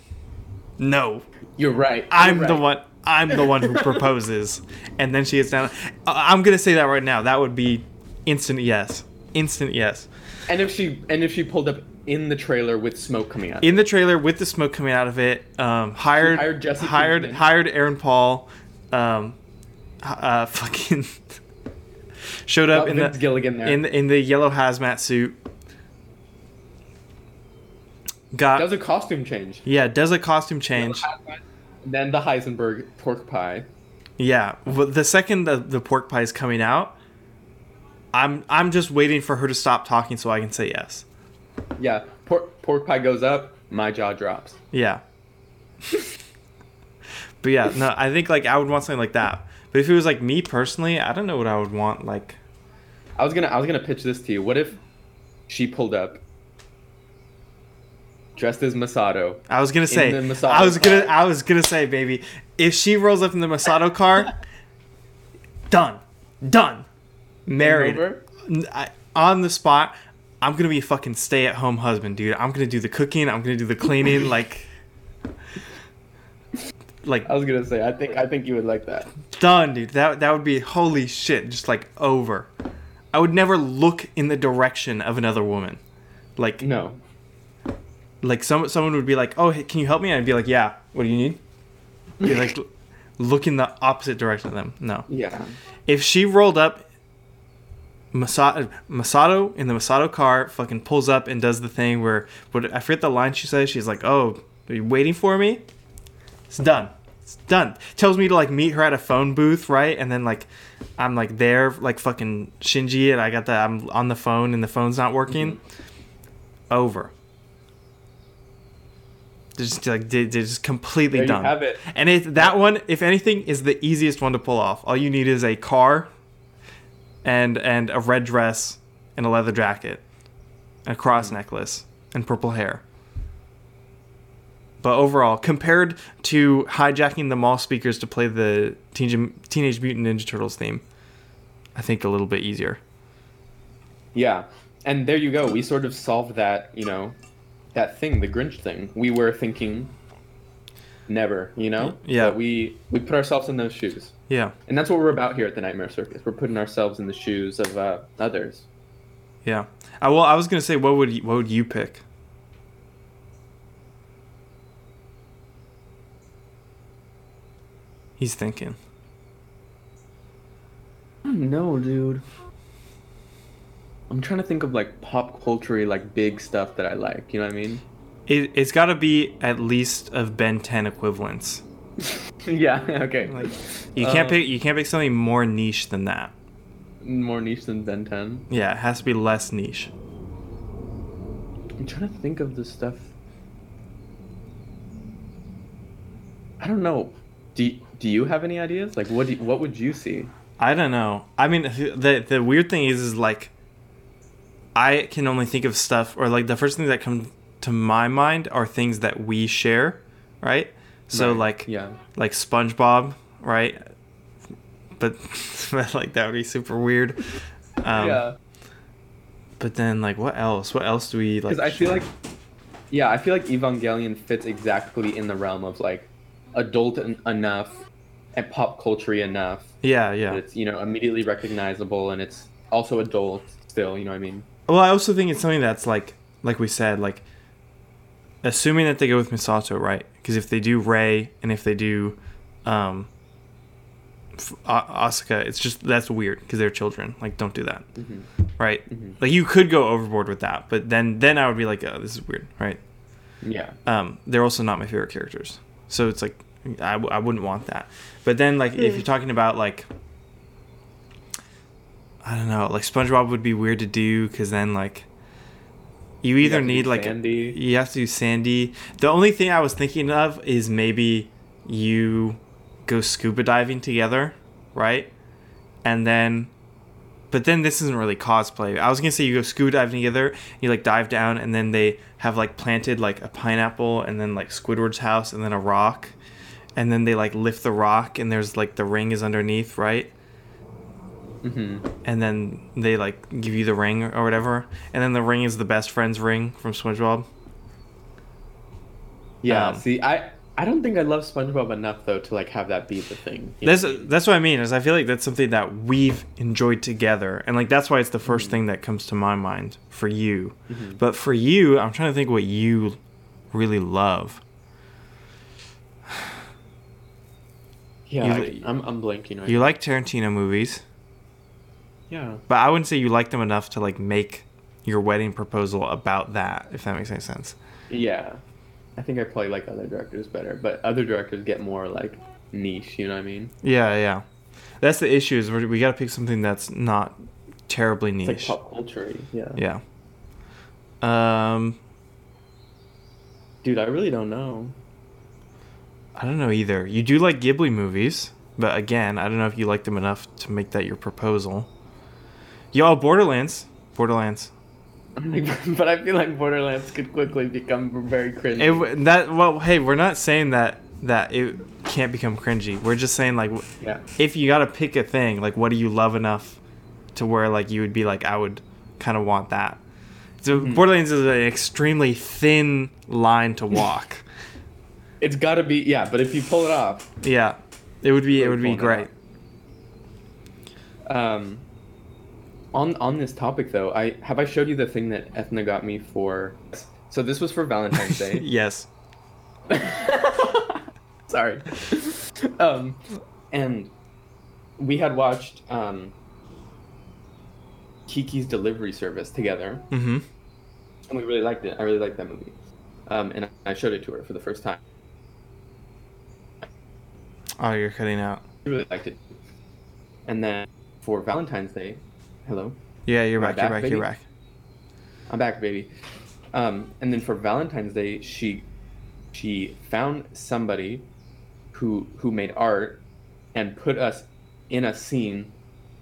no You're right. I'm You're the one. I'm the one who proposes, and then she gets down. I'm gonna say that right now. That would be instant yes, instant yes. And if she and if she pulled up in the trailer with smoke coming out. In the trailer with the smoke coming out of it, um, hired hired Jesse hired Pinkman. hired Aaron Paul, um, uh, fucking showed up Got in Vince the Gilligan there. in in the yellow hazmat suit. Got does a costume change. yeah, does a costume change. Then the Heisenberg pork pie. Yeah, well, the second the, the pork pie is coming out, I'm I'm just waiting for her to stop talking so I can say yes. Yeah, pork pork pie goes up. My jaw drops. Yeah. but yeah, no, I think like I would want something like that. But if it was like me personally, I don't know what I would want. Like, I was gonna I was gonna pitch this to you. What if she pulled up dressed as Misato? I was gonna say, I was gonna, car. I was gonna say, baby, if she rolls up in the Misato car, done, done, married, I- on the spot. I'm gonna be a fucking stay-at-home husband, dude. I'm gonna do the cooking. I'm gonna do the cleaning. like, like I was gonna say I think I think you would like that. done, dude. That that would be holy shit, just like over. I would never look in the direction of another woman. Like No. like some someone would be like, "Oh, hey, can you help me?" I'd be like, "Yeah. What do you need?" Be like, look in the opposite direction of them. No. Yeah. If she rolled up, Misato, Misato in the Misato car, fucking pulls up and does the thing where, what I forget the line she says. She's like, "Oh, are you waiting for me?" It's done. It's done. Tells me to like meet her at a phone booth, right? And then like, I'm like there, like fucking Shinji, and I got the I'm on the phone and the phone's not working. Mm-hmm. Over. They're just like they- they're just completely There done. have it. And it, that one, if anything, is the easiest one to pull off. All you need is a car, and and a red dress, and a leather jacket, a cross mm. necklace, and purple hair. But overall, compared to hijacking the mall speakers to play the Teenage, Teenage Mutant Ninja Turtles theme, I think a little bit easier. Yeah. And there you go. We sort of solved that, you know, that thing, the Grinch thing. We were thinking never, you know? Yeah. But we we put ourselves in those shoes. Yeah, And that's what we're about here at the Nightmare Circus. We're putting ourselves in the shoes of uh, others. yeah. I well, I was gonna say, what would you, what would you pick? He's thinking. No, dude. I'm trying to think of like pop culture like big stuff that I like. You know what I mean? It, it's got to be at least of Ben 10 equivalents. yeah. Okay. Like you can't Uh, pick you can't pick something more niche than that. More niche than Ben 10. Yeah, it has to be less niche. I'm trying to think of the stuff. I don't know. Do Do you have any ideas? Like, what do you, What would you see? I don't know. I mean, the the weird thing is, is like, I can only think of stuff, or like the first things that come to my mind are things that we share, right? So Right, like, yeah. like SpongeBob, right? But, like that would be super weird. Um, yeah. But then like, what else? What else do we like? Because I feel like, yeah, I feel like Evangelion fits exactly in the realm of like adult en- enough and pop culture enough yeah, yeah. it's you know immediately recognizable and it's also adult still. You know what I mean? Well, I also think it's something that's like, like we said, like, assuming that they go with Misato, right? Because if they do Rei and if they do, um, Asuka, it's just that's weird because they're children. Like, don't do that, Mhm. right? Mhm. Like, you could go overboard with that, but then then I would be like, oh, this is weird, right? Yeah. Um, they're also not my favorite characters, so it's like I, w- I wouldn't want that. But then like if you're hmm. talking about like I don't know, like SpongeBob would be weird to do because then like you either do need like Sandy. you have to do Sandy. The only thing I was thinking of is maybe you go scuba diving together, right? And then but then this isn't really cosplay. I was gonna say you go scuba diving together, you like dive down, and then they have like planted like a pineapple, and then like Squidward's house, and then a rock, and then they like lift the rock, and there's like the ring is underneath, right? hmm And then they like give you the ring or whatever, and then the ring is the best friend's ring from SpongeBob. Yeah. Um, see, I I don't think I love SpongeBob enough though to like have that be the thing. That's know? that's what I mean. Is I feel like that's something that we've enjoyed together, and like that's why it's the 1st Mm-hmm. thing that comes to my mind for you. But for you, I'm trying to think what you really love. Yeah. you I, I'm I'm blanking right. You like Tarantino movies, yeah. but I wouldn't say you like them enough to like make your wedding proposal about that. If that makes any sense. Yeah. I think I probably like other directors better, but other directors get more like niche. You know what I mean? Yeah, yeah. That's the issue. Is we we got to pick something that's not terribly It's like niche. pop culture. Yeah. Yeah. Um, Dude, I really don't know. I don't know either. You do like Ghibli movies, but again, I don't know if you like them enough to make that your proposal. Yo, Borderlands. Borderlands. but I feel like Borderlands could quickly become very cringy. It, that well, hey, we're not saying that that it can't become cringy. We're just saying like, yeah. if you got to pick a thing, like, what do you love enough to where like you would be like, I would kind of want that. So Mm-hmm. Borderlands is an extremely thin line to walk. It's got to be yeah, but if you pull it off, yeah, it would be it would be great. um, on on this topic though, I have I showed you the thing that Ethna got me for. So this was for Valentine's Day. yes. Sorry. um, and we had watched um, Kiki's Delivery Service together, Mm-hmm. and we really liked it. I really liked that movie. Um, and I showed it to her for the first time. Oh, you're cutting out. She really liked it. And then for Valentine's Day, hello, Yeah, you're I back. You're back, back. You're baby? back. I'm back, baby. Um, and then for Valentine's Day, she she found somebody who who made art and put us in a scene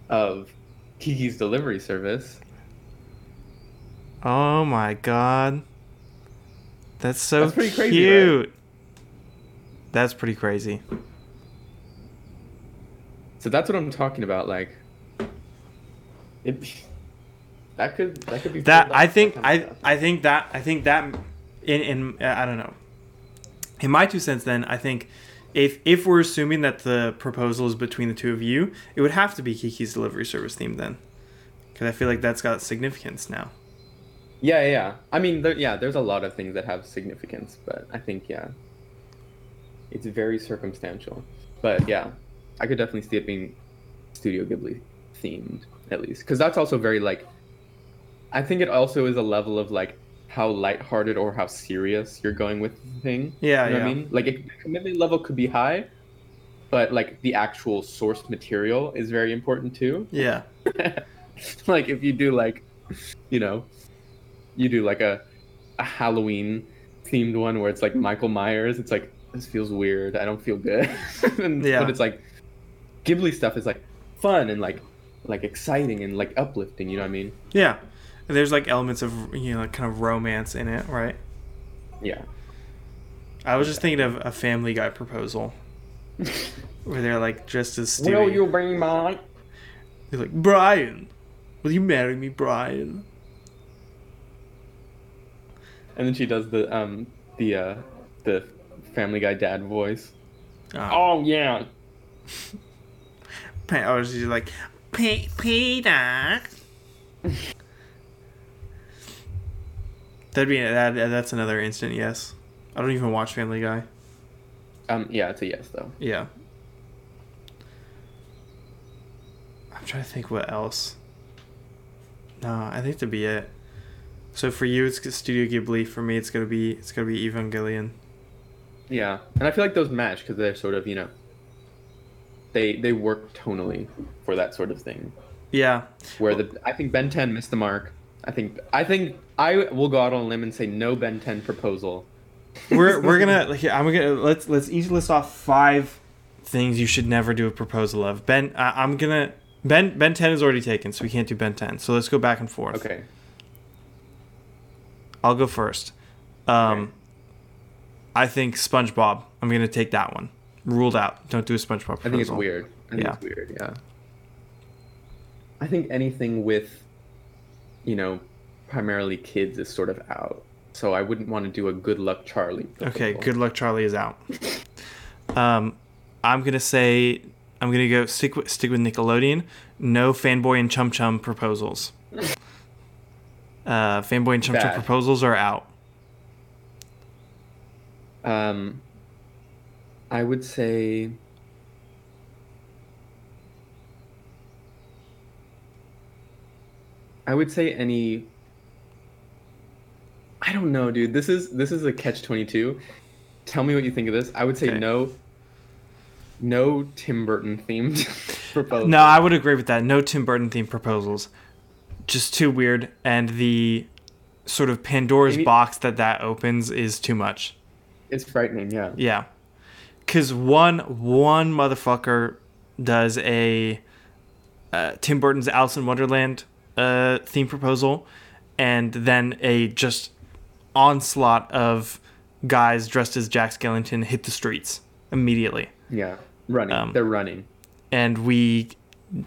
of Kiki's Delivery Service. Oh my god. That's so That's pretty crazy, cute. That's pretty crazy. So that's what I'm talking about. Like, it that could that could be That I think that I. I think that I think that in in uh, I don't know. In my two cents, then I think if if we're assuming that the proposal is between the two of you, it would have to be Kiki's delivery service theme then, because I feel like that's got significance now. yeah yeah. yeah. I mean, there, yeah, there's a lot of things that have significance, but I think yeah, it's very circumstantial. But yeah, I could definitely see it being Studio Ghibli themed at least, because that's also very like. I think it also is a level of like how lighthearted or how serious you're going with the thing. Yeah, you know yeah. what I mean? Like it, the commitment level could be high, but like the actual source material is very important too. Yeah. like if you do like, you know, you do like a, a Halloween themed one where it's like Michael Myers. It's like this feels weird. I don't feel good. and, Yeah. But it's like Ghibli stuff is like fun and like like exciting and like uplifting. You know what I mean? Yeah. There's like elements of you know like kind of romance in it, right? Yeah. I was just thinking of a Family Guy proposal where they're like just as Will Stewie. you bring my? They're like, Brian, will you marry me, Brian? And then she does the um the uh the Family Guy dad voice. Oh, Oh yeah. Or she's like, P- Peter. Uh. That'd be uh, that. Uh, that's another instant yes. I don't even watch Family Guy. Um yeah, it's a yes though. Yeah. I'm trying to think what else. No, I think to be it. So for you, it's Studio Ghibli. For me, it's gonna be it's gonna be Evangelion. Yeah, and I feel like those match because they're sort of you know. They they work tonally for that sort of thing. Yeah, Where the I think Ben 10 missed the mark. I think I think I will go out on a limb and say no Ben 10 proposal. we're we're gonna I'm gonna let's let's each list off five things you should never do a proposal of. Ben, I, I'm gonna Ben Ben ten is already taken, so we can't do Ben ten. So let's go back and forth. Okay. I'll go first. Um, Okay. I think SpongeBob. I'm gonna take that one. Ruled out. Don't do a SpongeBob. Proposal. I think it's weird. I think Yeah. it's weird. Yeah. I think anything with, you know, primarily kids is sort of out. so I wouldn't want to do a Good Luck Charlie. Okay, good luck. Charlie is out. Um, I'm gonna say I'm gonna go stick with stick with Nickelodeon. No fanboy and chum chum proposals. Uh, fanboy and chum chum proposals are out. Um, I would say. I would say any. I don't know, dude. This is this is a catch twenty two. Tell me what you think of this. I would say Okay. no. No Tim Burton themed proposal. No, I would agree with that. No Tim Burton themed proposals. Just too weird, and the sort of Pandora's Maybe- box that that opens is too much. it's frightening. Yeah. Yeah, because one one motherfucker does a uh, Tim Burton's Alice in Wonderland uh, theme proposal, and then a just onslaught of guys dressed as Jack Skellington hit the streets immediately, Yeah. Running. Um, They're running. and we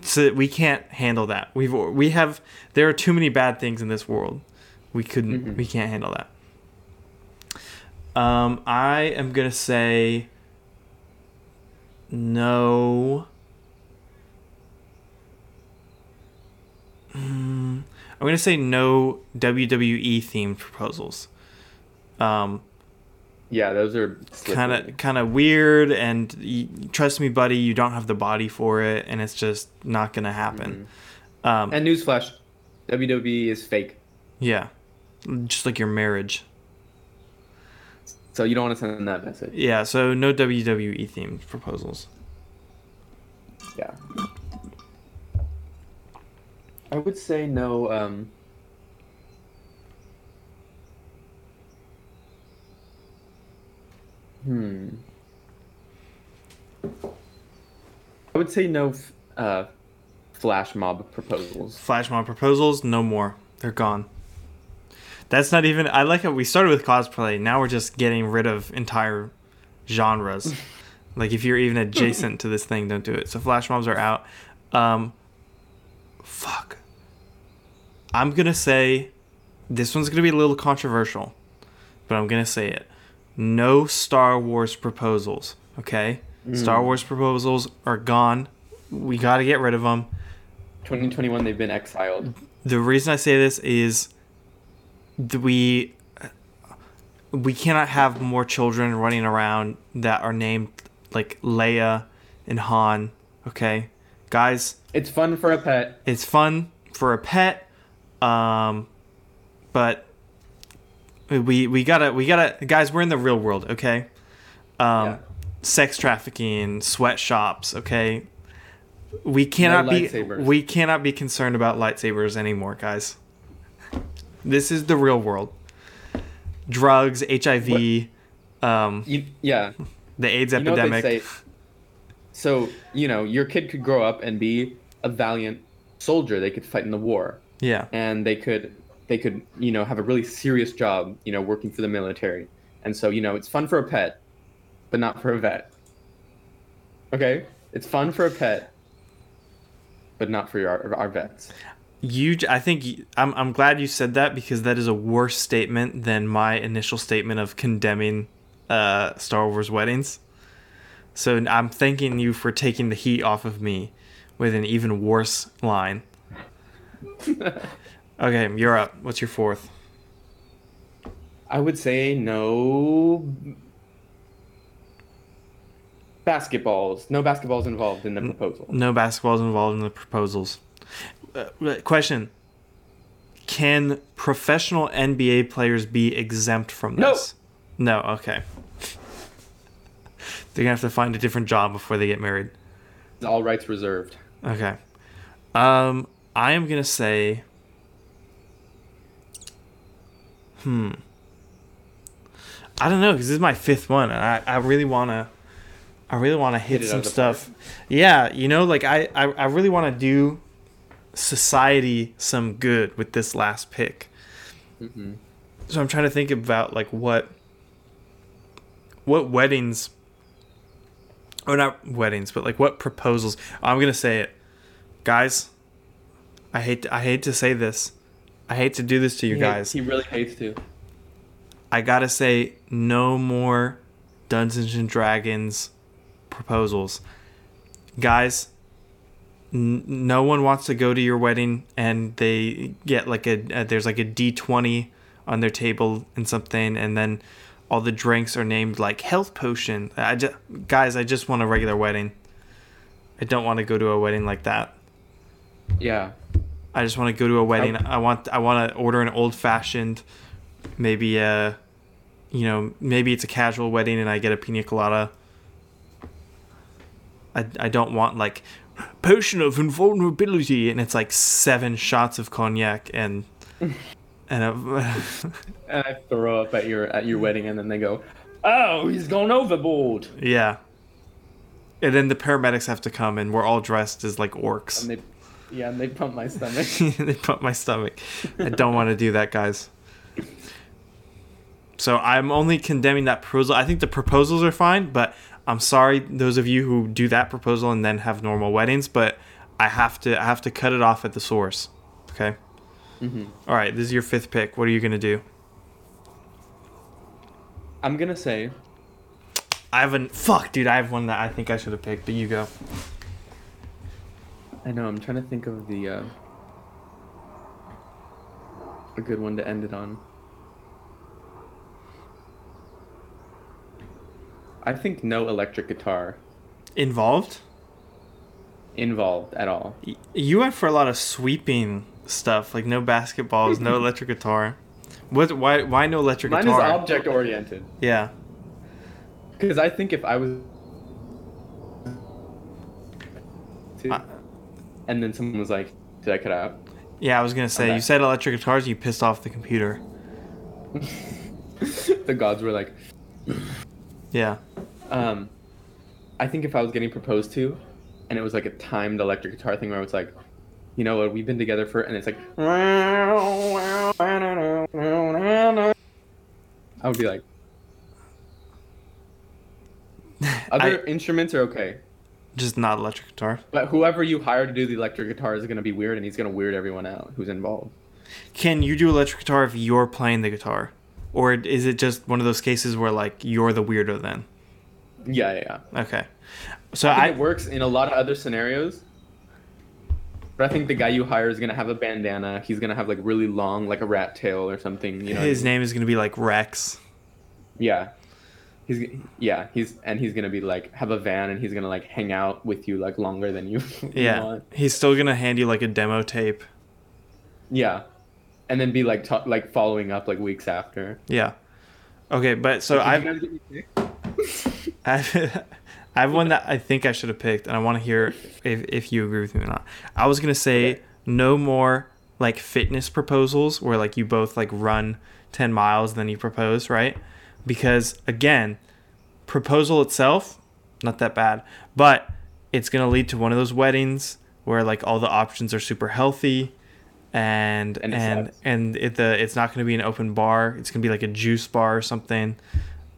so we can't handle that. We've we have there are too many bad things in this world. We couldn't we can't handle that. Um, I am gonna say no. Mm, I'm gonna say no WWE themed proposals. Um, Yeah, those are kind of kind of weird, and y trust me, buddy, you don't have the body for it, and it's just not gonna happen. Um, And newsflash, WWE is fake, yeah, just like your marriage. So you don't want to send that message. Yeah, so no WWE themed proposals. Yeah. I would say no. Um, hmm. I would say no. f- Uh, flash mob proposals. Flash mob proposals, no more. They're gone. That's not even. I like how we started with cosplay. Now we're just getting rid of entire genres. like if you're even adjacent to this thing, don't do it. So flash mobs are out. Um, fuck. I'm gonna say this one's gonna be a little controversial, but I'm gonna say it. No Star Wars proposals. Okay, Star Wars proposals are gone. We got to get rid of them. 2021, they've been exiled. the reason I say this is we we cannot have more children running around that are named like Leia and Han. Okay, guys, It's fun for a pet. it's fun for a pet, um, but we we gotta we gotta guys. We're in the real world. Okay, um, Yeah. sex trafficking, sweatshops. Okay. We cannot be we cannot be concerned about lightsabers anymore, guys. This is the real world. Drugs, HIV, um, You, yeah. the AIDS You know epidemic. So you know, your kid could grow up and be a valiant soldier. They could fight in the war. Yeah, and they could they could you know have a really serious job you know working for the military and so you know it's fun for a pet but not for a vet okay it's fun for a pet but not for your, our vets you. I think I'm. I'm glad you said that because that is a worse statement than my initial statement of condemning uh, Star Wars weddings. So I'm thanking you for taking the heat off of me with an even worse line. Okay, you're up. What's your fourth? i would say no basketballs no basketballs involved in the proposal No basketballs involved in the proposals. Uh, question: Can professional NBA players be exempt from this? No. No, Okay. They're gonna have to find a different job before they get married. all rights reserved Okay. Um, I am gonna say. Hmm. I don't know because this is my fifth one, and I, I really wanna, I really wanna hit, Hit some stuff. Yeah, you know, like I, I, I really want to do society some good with this last pick. hmm So I'm trying to think about like what, what weddings, or not weddings, but like what proposals. I'm gonna say it, guys. I hate to, I hate to say this, I hate to do this to you He- guys. he really hates to I gotta say, no more Dungeons and Dragons proposals, guys. N- no one wants to go to your wedding and they get like a uh, there's like a D twenty on their table and something, and then all the drinks are named like health potion. I just guys, I just want a regular wedding. I don't want to go to a wedding like that. Yeah. I just want to go to a wedding. I want I want to order an old fashioned, maybe a, you know, maybe it's a casual wedding and I get a pina colada. I, I don't want like potion of invulnerability and it's like seven shots of cognac and and a, And I throw up at your at your wedding, and then they go, "Oh, he's gone overboard." yeah. And then the paramedics have to come and we're all dressed as like orcs. And they, yeah, and they pump my stomach. they pump my stomach. I don't want to do that, guys. So I'm only condemning that proposal. I think the proposals are fine, but I'm sorry those of you who do that proposal and then have normal weddings, but I have to I have to cut it off at the source. Okay. All right. This is your fifth pick. What are you gonna do? I'm gonna say I haven't. Fuck, dude. I have one that I think I should have picked, but you go. I know. I'm trying to think of the uh, a good one to end it on. I think no electric guitar Involved? involved at all. You went for a lot of sweeping stuff, like no basketballs, no electric guitar. What? Why? Why no electric Mine guitar? Mine is object oriented yeah. because I think if I was, Uh, and then someone was like, "Did I cut out?" Yeah, I was gonna say Okay. you said electric guitars. You pissed off the computer. the gods were like, Yeah. Um, I think if I was getting proposed to, and it was like a timed electric guitar thing where I was like, you know what, we've been together for, and it's like, I would be like, other instruments are okay, Just not electric guitar. but whoever you hire to do the electric guitar is gonna be weird, and he's gonna weird everyone out who's involved. Can you do electric guitar if you're playing the guitar, or is it just one of those cases where like you're the weirdo then? Yeah, yeah, yeah. Okay. So I I it works in a lot of other scenarios. But I think the guy you hire is gonna have a bandana. He's gonna have like really long, like a rat tail or something. You know, his name is gonna be like Rex. Yeah. He's yeah, he's and he's gonna be like have a van and he's gonna like hang out with you like longer than you, Yeah. want. He's still gonna hand you like a demo tape. Yeah. And then be like ta- like following up like weeks after. Yeah. Okay, but so Did you I've guys get me picked? I've, one that I think I should have picked, and I want to hear if, if you agree with me or not. I was gonna say Okay. no more like fitness proposals where like you both like run ten miles, then you propose, right? Because again, proposal itself not that bad, but it's gonna lead to one of those weddings where like all the options are super healthy, and And and it and, it, the it's not gonna be an open bar. It's gonna be like a juice bar or something,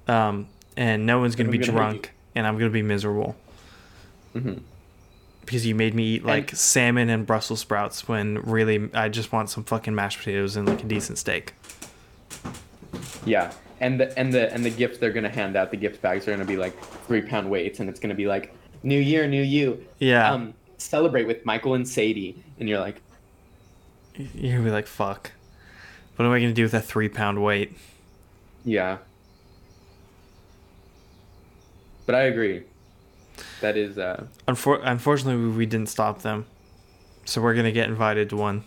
um, and no one's gonna be gonna drunk, and I'm gonna be miserable Mhm. because you made me eat like And- salmon and Brussels sprouts when really I just want some fucking mashed potatoes and like a decent steak. Yeah. And the and the and the gifts they're gonna hand out, the gift bags are gonna be like three pound weights and it's gonna be like New Year, New You. Yeah, Um celebrate with Michael and Sadie. And you're like, you're gonna be like, fuck. What am I gonna do with that three pound weight? Yeah. But I agree. That is uh Unfor- unfortunately, we, didn't stop them, so we're gonna get invited to one.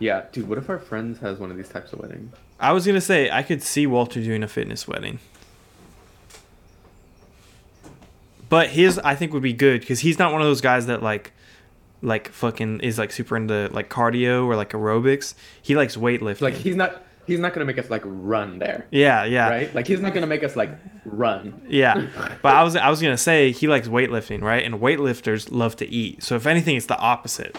yeah, dude, what if our friends has one of these types of weddings? I was gonna say I could see Walter doing a fitness wedding, but his I think would be good because he's not one of those guys that like, like fucking is like super into like cardio or like aerobics. He likes weightlifting. Like he's not he's not gonna make us like run there. yeah, yeah, Right? Like he's not gonna make us like run. yeah. But I was I was gonna say he likes weightlifting, right? And weightlifters love to eat. So if anything, it's the opposite.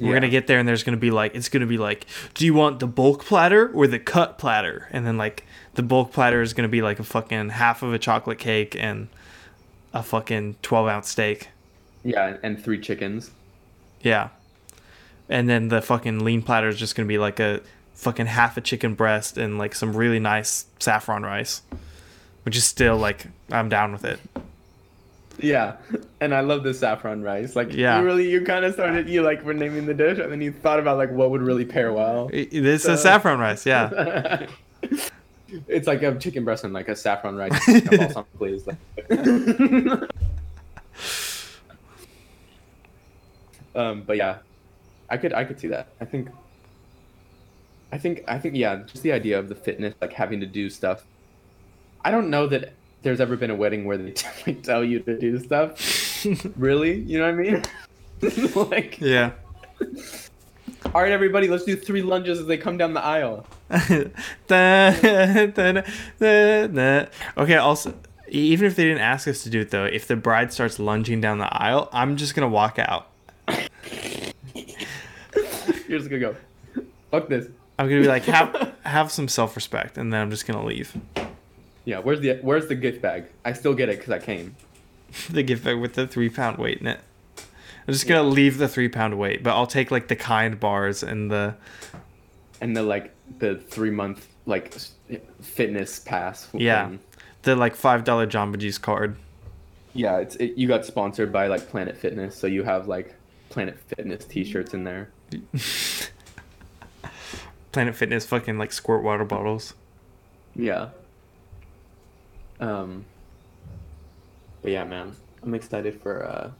We're Yeah. gonna get there and there's gonna be like it's gonna be like, do you want the bulk platter or the cut platter? And then like the bulk platter is gonna be like a fucking half of a chocolate cake and a fucking twelve ounce steak. Yeah, and three chickens. Yeah. And then the fucking lean platter is just gonna be like a fucking half a chicken breast and like some really nice saffron rice, which is still like I'm down with it. Yeah, and I love the saffron rice. Like, Yeah. you really, you kind of started, you like were naming the dish, and then you thought about like what would really pair well. I- This So- is saffron rice, yeah. it's like a chicken breast and like a saffron rice. Like. um, but yeah, I could, I could see that. I think, I think, I think, yeah, just the idea of the fitness, like having to do stuff. I don't know that there's ever been a wedding where they like tell you to do stuff. really, you know what I mean? like, yeah. all right, everybody, let's do three lunges as they come down the aisle. Okay, also, even if they didn't ask us to do it though, if the bride starts lunging down the aisle, I'm just gonna walk out. You're just gonna go. Fuck this. I'm gonna be like, have have some self respect, and then I'm just gonna leave. Yeah, where's the where's the gift bag? I still get it because I came. the gift bag with the three pound weight in it. I'm just gonna leave the three pound weight, but I'll take like the kind bars and the And the like the three month like fitness pass. Yeah. thing. the like five dollar Jamba Juice card. Yeah, it's it, you got sponsored by like Planet Fitness, so you have like Planet Fitness T-shirts in there. Planet Fitness fucking like squirt water bottles. Yeah. Um. But yeah, man, I'm excited for. uh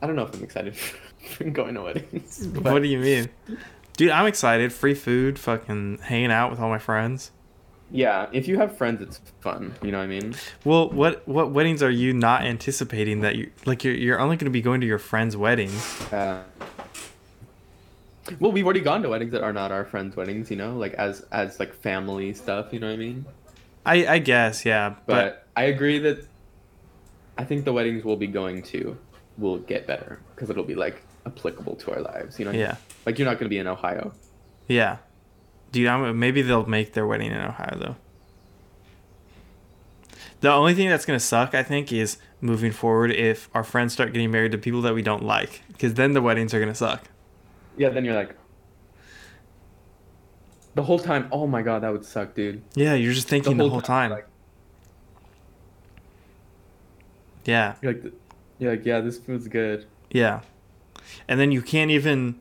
I don't know if I'm excited for going to weddings. but- what do you mean? Dude, I'm excited. Free food, fucking hanging out with all my friends. Yeah, if you have friends, it's fun. You know what I mean? Well, what what weddings are you not anticipating that you like you're you're only gonna be going to your friends' weddings? Uh, well, we've already gone to weddings that are not our friends' weddings. You know, like as as like family stuff. You know what I mean? I I guess, yeah. But, But, I agree that I think the weddings we'll be going to will get better because it'll be like applicable to our lives. You know? what I mean? yeah. Like you're not gonna be in Ohio. Yeah. Dude, I'm, maybe they'll make their wedding in Ohio though. The only thing that's gonna suck, I think, is moving forward if our friends start getting married to people that we don't like, because then the weddings are gonna suck. Yeah. Then you're like. The whole time, oh my god, that would suck, dude. Yeah, you're just thinking the whole, time. Like, yeah, you're like, you're like, yeah, this food's good. yeah, and then you can't even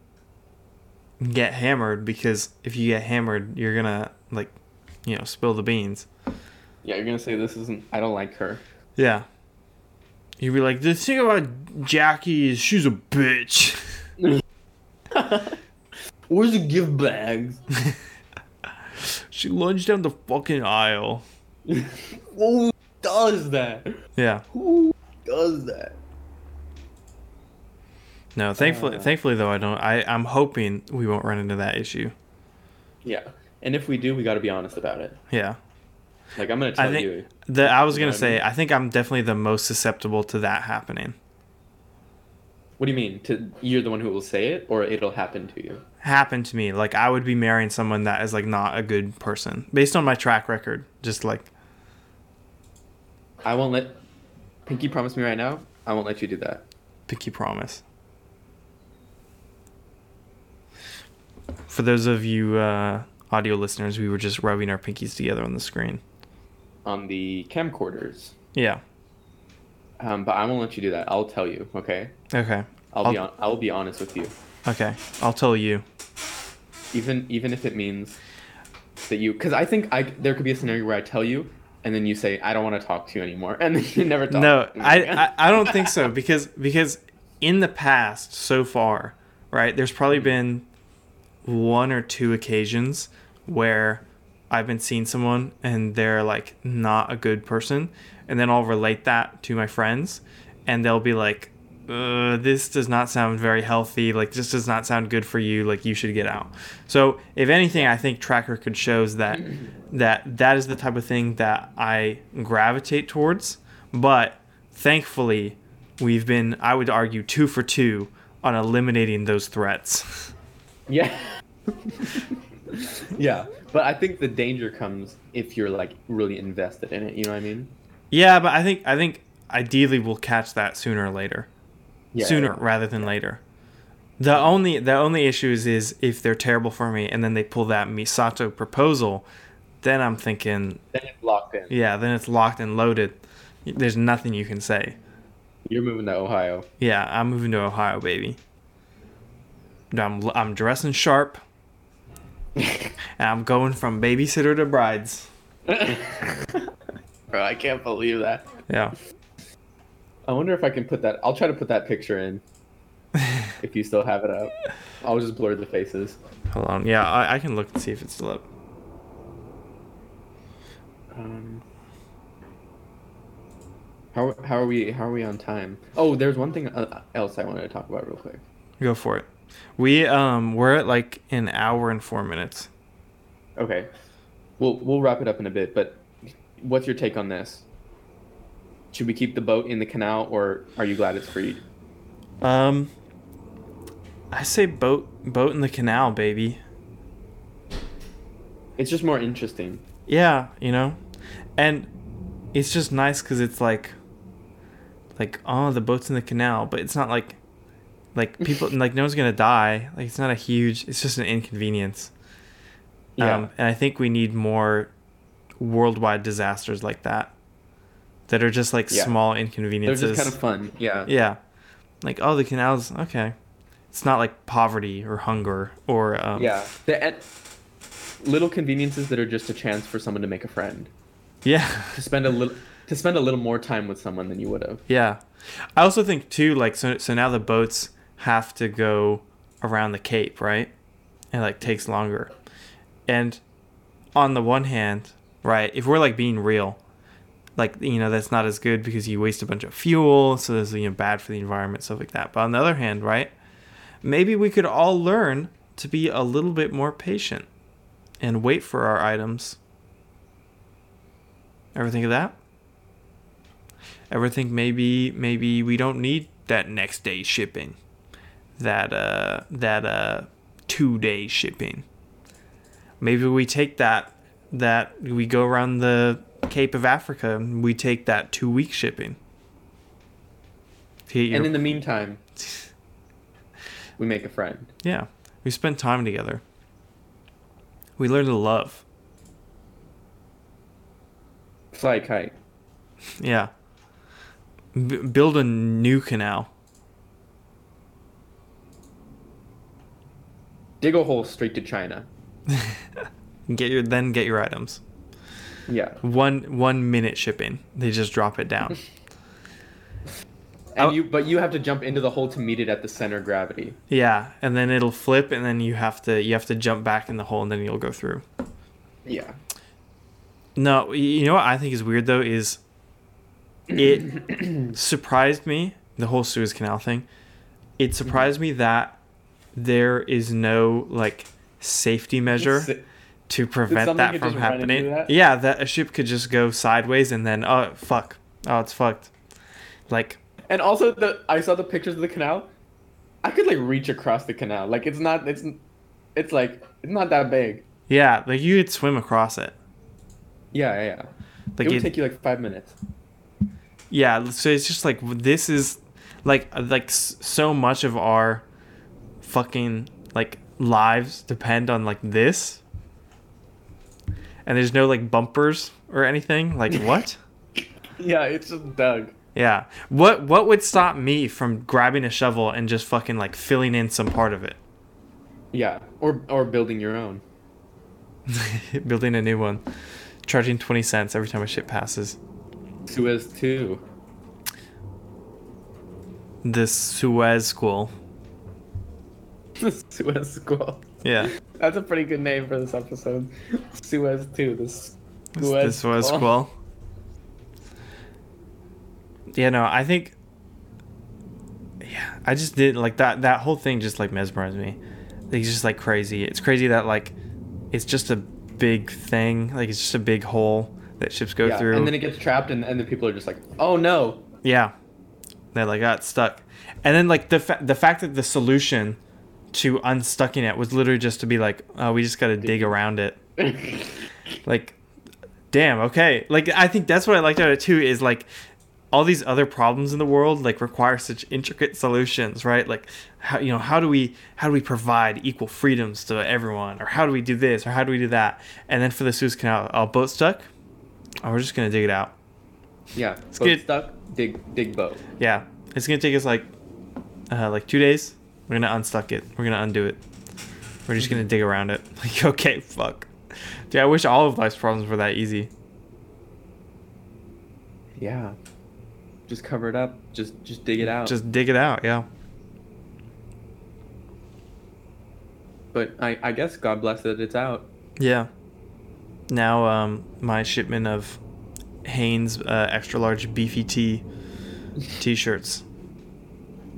get hammered because if you get hammered, you're gonna like, you know, spill the beans. Yeah, you're gonna say this isn't. I don't like her. Yeah. You'd be like, the thing about Jackie is she's a bitch. Where's the gift bags? She lunged down the fucking aisle. Who does that? Yeah. Who does that? No, thankfully, Uh. thankfully though, I don't. I I'm hoping we won't run into that issue. Yeah, and if we do, we got to be honest about it. Yeah. Like I'm gonna I tell think you. the I was gonna what I say mean? I think I'm definitely the most susceptible to that happening. What do you mean? To you're the one who will say it, or it'll happen to you? Happen to me, like I would be marrying someone that is like not a good person based on my track record. Just like I won't let. Pinky promise me right now. I won't let you do that. pinky promise. For those of you uh, audio listeners, we were just rubbing our pinkies together on the screen. On the camcorders. Yeah. Um, but I won't let you do that. I'll tell you. Okay. Okay. I'll, be I'll- on. I'll be honest with you. Okay. I'll tell you. Even even if it means that you, because I think I there could be a scenario where I tell you, and then you say I don't want to talk to you anymore, and then you never talk. No, I. I I don't think so because because in the past so far, right? There's probably been one or two occasions where I've been seeing someone and they're like not a good person, and then I'll relate that to my friends, and they'll be like, uh, "This does not sound very healthy. Like this does not sound good for you. Like you should get out." So if anything, I think track record shows that that that is the type of thing that I gravitate towards. But thankfully, we've been, I would argue, two for two on eliminating those threats. Yeah. yeah, but I think the danger comes if you're like really invested in it. You know what I mean? Yeah, but I think I think ideally we'll catch that sooner or later. Yeah. sooner rather than later. The only the only issue is, is if they're terrible for me and then they pull that Misato proposal, then I'm thinking, Then it's locked in. yeah, then it's locked and loaded. There's nothing you can say. You're moving to Ohio. Yeah, I'm moving to Ohio, baby. I'm I'm dressing sharp, and I'm going from babysitter to brides. Bro, I can't believe that. Yeah. I wonder if I can put that. I'll try to put that picture in. if you still have it up, I'll just blur the faces. Hold on. Yeah, I, I can look and see if it's still up. Um, how how are we? How are we on time? Oh, there's one thing uh, else I wanted to talk about real quick. Go for it. We um we're at like an hour and four minutes. Okay, we'll we'll wrap it up in a bit. But what's your take on this? Should we keep the boat in the canal, or are you glad it's freed? Um, I say boat boat in the canal, baby. It's just more interesting. Yeah, you know, and it's just nice because it's like, like oh the boat's in the canal, but it's not like, like people like no one's gonna die. Like it's not a huge. It's just an inconvenience. Yeah. Um, and I think we need more worldwide disasters like that, that are just like Yeah. small They're just kind of fun. Yeah. Yeah. Like, oh, the canal's okay. It's not like poverty or hunger or um, Yeah. The and little conveniences that are just a chance for someone to make a friend, yeah, to spend a little to spend a little more time with someone than you would have. yeah. I also think too, like, so so now the boats have to go around the Cape, right? It like takes longer. And on the one hand, right, if we're like being real, like you know that's not as good because you waste a bunch of fuel, so that's you know bad for the environment, stuff like that. But on the other hand, right, maybe we could all learn to be a little bit more patient and wait for our items. Ever think of that? Ever think maybe maybe we don't need that next day shipping, that uh that uh two day shipping. Maybe we take that that we go around the Cape of Africa and we take that two week shipping. Your- And in the meantime, we make a friend. yeah, we spend time together. We learn to love. Fly a kite. Yeah. B- build a new canal. Dig a hole straight to China. Get your then get your items. Yeah. One one minute shipping. They just drop it down. And Oh. you but you have to jump into the hole to meet it at the center of gravity. yeah, and then it'll flip, and then you have to you have to jump back in the hole, and then you'll go through. Yeah. No, you know what I think is weird though is it surprised me the whole Suez Canal thing. It surprised mm-hmm. me that there is no like safety measure Si- to prevent that from just run into happening. that? Yeah, that a ship could just go sideways and then oh fuck, oh it's fucked. Like And also the I saw the pictures of the canal. I could like reach across the canal. Like it's not it's it's like it's not that big. yeah, like you could swim across it. Yeah, yeah, yeah. Like it would it- take you like five minutes. Yeah, so it's just like this is like like so much of our fucking like lives depend on like this. And there's no like bumpers or anything. Like what? Yeah, it's just dug. yeah. What what would stop me from grabbing a shovel and just fucking like filling in some part of it? Yeah, or or building your own. Building a new one. Charging 20 cents every time a ship passes. Suez two. The Suezquel. The Suezquel. Yeah. That's a pretty good name for this episode. Suez two. This the Suezquel. Yeah, no, I think. Yeah, I just did like that. That whole thing just like mesmerized me. It's just like crazy. It's crazy that like, it's just a big thing. Like it's just a big hole that ships go Yeah, through. and then it gets trapped, and, and the people are just like, "Oh no!" Yeah, they like ah, got stuck, and then like the fa- the fact that the solution to unstucking it was literally just to be like, oh, we just got to dig around it. Like, damn, okay. Like I think that's what I liked about it too is like all these other problems in the world like require such intricate solutions, right? Like how you know how do we how do we provide equal freedoms to everyone, or how do we do this, or how do we do that? And then for the Suez Canal, a boat stuck. Oh, we're just gonna dig it out. Yeah. Let's boat get- stuck. Dig dig boat. Yeah, it's gonna take us like uh, like two days. We're gonna unstuck it. We're gonna undo it. We're just gonna dig around it. Like okay, fuck. Dude, I wish all of life's problems were that easy. Yeah. Just cover it up. Just just dig it out. Just dig it out. Yeah. But I I guess God bless that it's out. Yeah. Now, um, my shipment of Hanes uh, extra large beefy tee t-shirts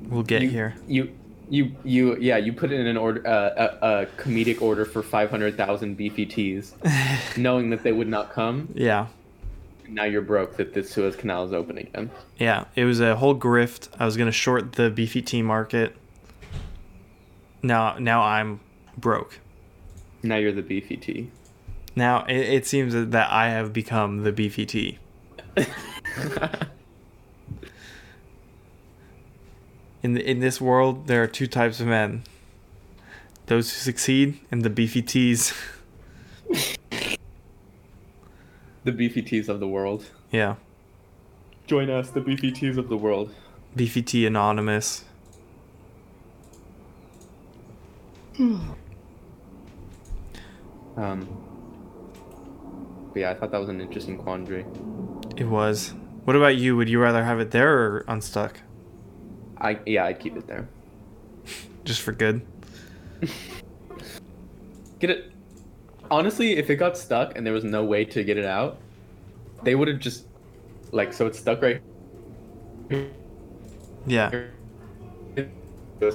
will get you, here. You you you yeah you put it in an order uh, a, a comedic order for five hundred thousand beefy knowing that they would not come. Yeah. Now you're broke that the Suez Canal is open again. Yeah. It was a whole grift. I was gonna short the beefy market. Now, now I'm broke. Now you're the beefy. Now it, it seems that I have become the beefy. In the, in this world, there are two types of men: those who succeed and the beefy tees. the beefy tees of the world. yeah, Join us, the beefy tees of the world. beefy tee anonymous. Um. But yeah, I thought that was an interesting quandary. It was. What about you? Would you rather have it there or unstuck? I yeah, I'd keep it there. Just for good. Get it. Honestly, if it got stuck and there was no way to get it out, they would have just like so it's stuck right Yeah.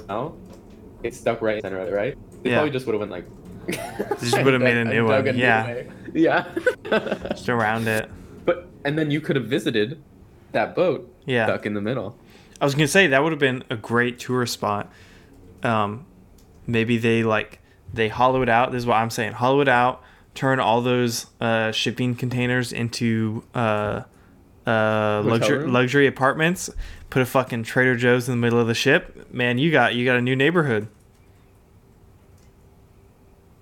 Now it's stuck right in the center of it, right? They Yeah. probably just would have went like. just would've made a new one, a yeah. way. Yeah. Just around it. but and then you could have visited that boat Yeah. stuck in the middle. I was gonna say that would have been a great tour spot. Um, maybe they like they hollow it out. This is what I'm saying: hollow it out, turn all those uh, shipping containers into uh, uh, luxury luxury apartments. Put a fucking Trader Joe's in the middle of the ship. Man, you got you got a new neighborhood.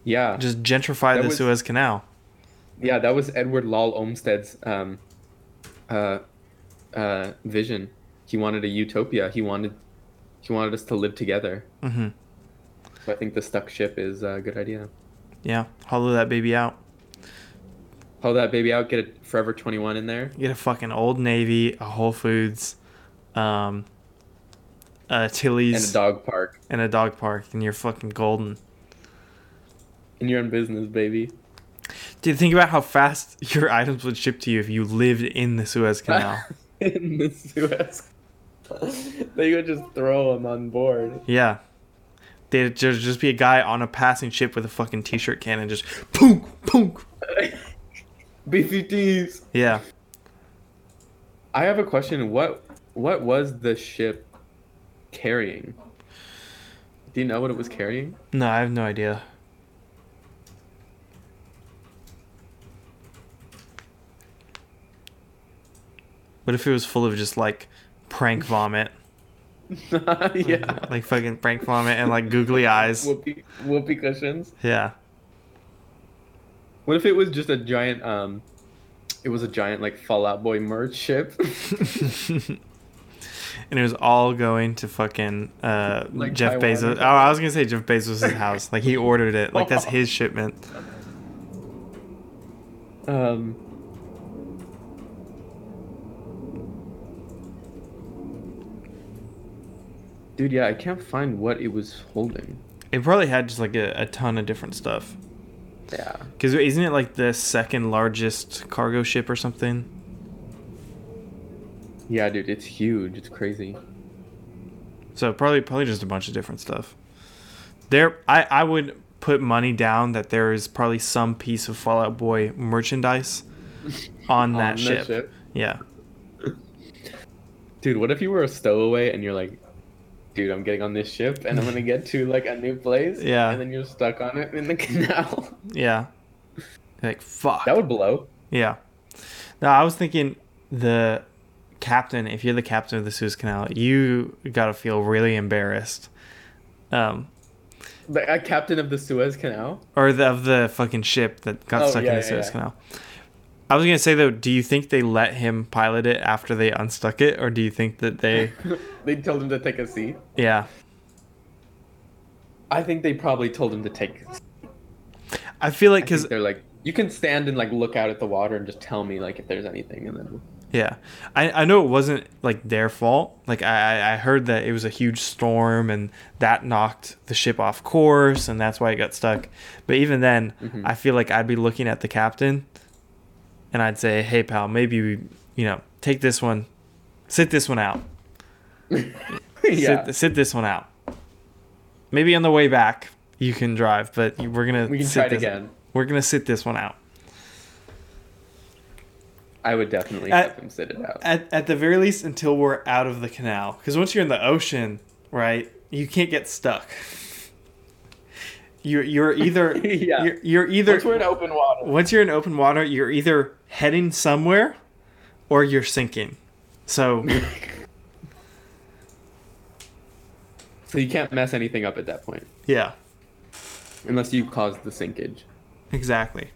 Yeah. Just gentrify That the was- Suez Canal. Yeah, that was Edward Law Olmsted's um, uh, uh, vision. He wanted a utopia. He wanted he wanted us to live together. hmm So I think the stuck ship is a good idea. Yeah, hollow that baby out. Hold that baby out. Get a Forever Twenty One in there. Get a fucking Old Navy, a Whole Foods, um, a Tilly's, And a dog park. and a dog park, and you're fucking golden. And you're in business, baby. Dude, think about how fast your items would ship to you if you lived in the Suez Canal. in the Suez. they would just throw them on board. yeah. They'd just, just be a guy on a passing ship with a fucking t-shirt cannon just punk, punk. BCTs. Yeah. I have a question. What what was the ship carrying? Do you know what it was carrying? No, I have no idea. What if it was full of just like prank vomit? yeah. Like fucking prank vomit and like googly eyes. Whoopee, whoopee cushions. Yeah. What if it was just a giant um it was a giant like Fall Out Boy merch ship? and it was all going to fucking uh, Like Jeff Taiwan Bezos. Oh, I was gonna say Jeff Bezos' house. Like he ordered it. Like that's his shipment. um Dude, yeah, I can't find what it was holding. It probably had just like a, a ton of different stuff. Yeah. Because isn't it like the second largest cargo ship or something? Yeah, dude, it's huge. It's crazy. So probably probably just a bunch of different stuff. There, I I would put money down that there is probably some piece of Fall Out Boy merchandise on that On the ship. Yeah. Dude, what if you were a stowaway and you're like, dude, I'm getting on this ship and I'm gonna get to like a new place. Yeah. And then you're stuck on it in the canal. Yeah. Like fuck. that would blow. Yeah. No, I was thinking the captain, if you're the captain of the Suez Canal, you gotta feel really embarrassed. Um, The a captain of the Suez Canal. or the, of the fucking ship that got Oh, stuck yeah, in the yeah, Suez yeah. Canal. I was gonna say though, do you think they let him pilot it after they unstuck it, or do you think that they, they told him to take a seat. yeah? I think they probably told him to take. I feel like Because they're like, you can stand and like look out at the water and just tell me like if there's anything, and then yeah, I I know it wasn't like their fault. Like I I- I heard that it was a huge storm and that knocked the ship off course and that's why it got stuck. But even then, Mm-hmm. I feel like I'd be looking at the captain, and I'd say, "Hey pal, maybe we, you know, take this one, sit this one out." yeah, sit, sit this one out. Maybe on the way back you can drive, but we're gonna we can sit try it this- again. We're gonna sit this one out. I would definitely At- have him sit it out. At at the very least, until we're out of the canal, because once you're in the ocean, right, you can't get stuck. You're you're either Yeah. you're, you're either Once we're in open water. once you're in open water, you're either heading somewhere, or you're sinking. So So you can't mess anything up at that point, yeah, unless you cause the sinkage. exactly.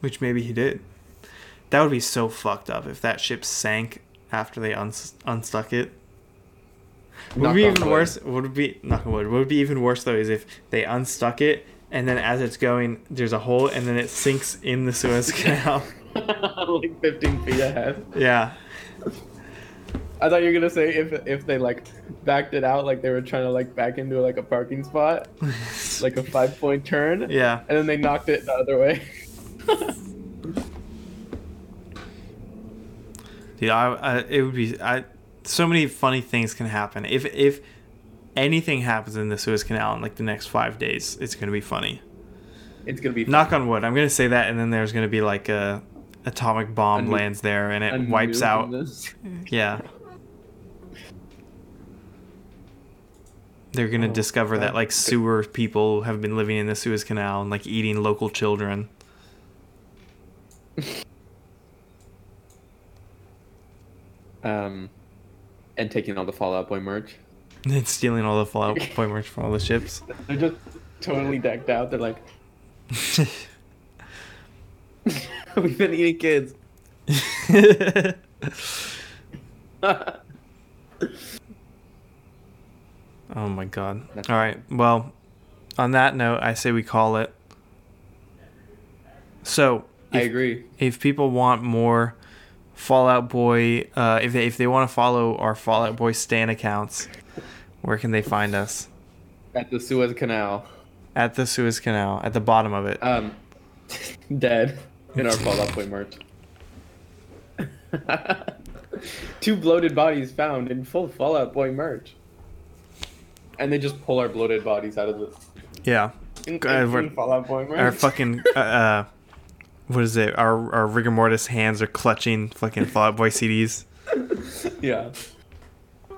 Which maybe he did. That would be so fucked up if that ship sank after they uns- unstuck it. Would be even worse. Would be knock on wood? Would be even worse though is if they unstuck it and then as it's going, there's a hole and then it sinks in the Suez Canal. like 15 feet ahead. yeah, I thought you were gonna say if if they like backed it out, like they were trying to like back into like a parking spot, like a five point turn, yeah. and then they knocked it the other way. Dude, I, I it would be I. So many funny things can happen if if anything happens in the Suez Canal in like the next five days. It's gonna be funny. it's gonna be Knock on wood. I'm gonna say that, and then there's gonna be like a atomic bomb lands there and it wipes out. Yeah. They're gonna Oh, discover that like sewer people have been living in the Suez Canal and like eating local children. Um, and taking all the Fall Out Boy merch. And stealing all the Fallout Boy merch from all the ships. They're just totally decked out. They're like, we've been eating kids. oh my god. That's All right. Well, on that note, I say we call it. So, I agree. if people want more Fall Out Boy, uh, if they, if they want to follow our Fall Out Boy Stan accounts, where can they find us? At the Suez Canal, At the Suez Canal, at the bottom of it. um, dead in our Fall Out Boy merch. Two bloated bodies found in full Fall Out Boy merch. And they just pull our bloated bodies out of the Yeah. in, God, in Fall Out Boy merch. Our fucking uh, uh what is it? Our our rigor mortis hands are clutching fucking Fall Out Boy CDs. yeah.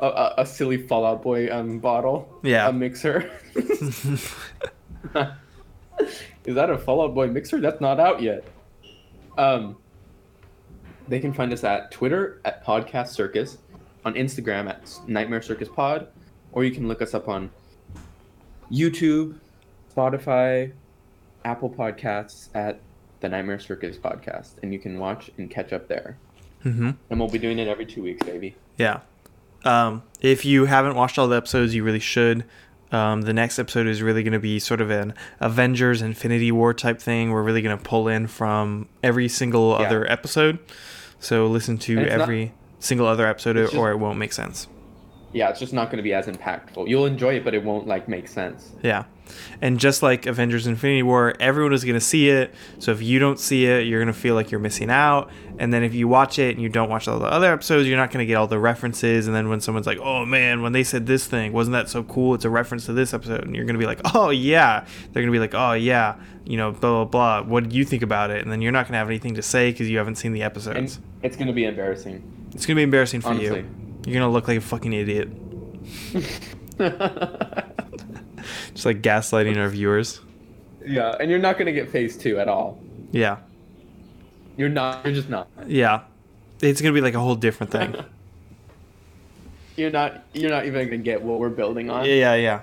A, a, a silly Fall Out Boy um bottle. Yeah. A mixer. Is that a Fall Out Boy mixer? That's not out yet. Um, they can find us at Twitter at Podcast Circus, on Instagram at Nightmare Circus Pod, or you can look us up on YouTube, Spotify, Apple Podcasts at the Nightmare Circus Podcast, and you can watch and catch up there. Mhm. And we'll be doing it every two weeks, baby. Yeah. Um, if you haven't watched all the episodes, you really should. Um, the next episode is really going to be sort of an Avengers Infinity War type thing. We're really going to pull in from every single Yeah. other episode. So listen to it's not- every single other episode It's or just- it won't make sense. Yeah, it's just not going to be as impactful. You'll enjoy it, but it won't like make sense. Yeah. And just like Avengers Infinity War, everyone is going to see it. So if you don't see it, you're going to feel like you're missing out. And then if you watch it and you don't watch all the other episodes, you're not going to get all the references. And then when someone's like, oh man, when they said this thing, wasn't that so cool? It's a reference to this episode. And you're going to be like, oh yeah. They're going to be like, oh yeah, you know, blah, blah, blah. What did you think about it? And then you're not going to have anything to say because you haven't seen the episodes. And it's going to be embarrassing. it's going to be embarrassing for Honestly. you. You're to look like a fucking idiot. Just like gaslighting our viewers. yeah, and you're not to get phase two at all. Yeah. You're not. You're just not. Yeah. it's gonna be like a whole different thing. You're not. You're not even gonna get what we're building on. yeah, yeah, yeah.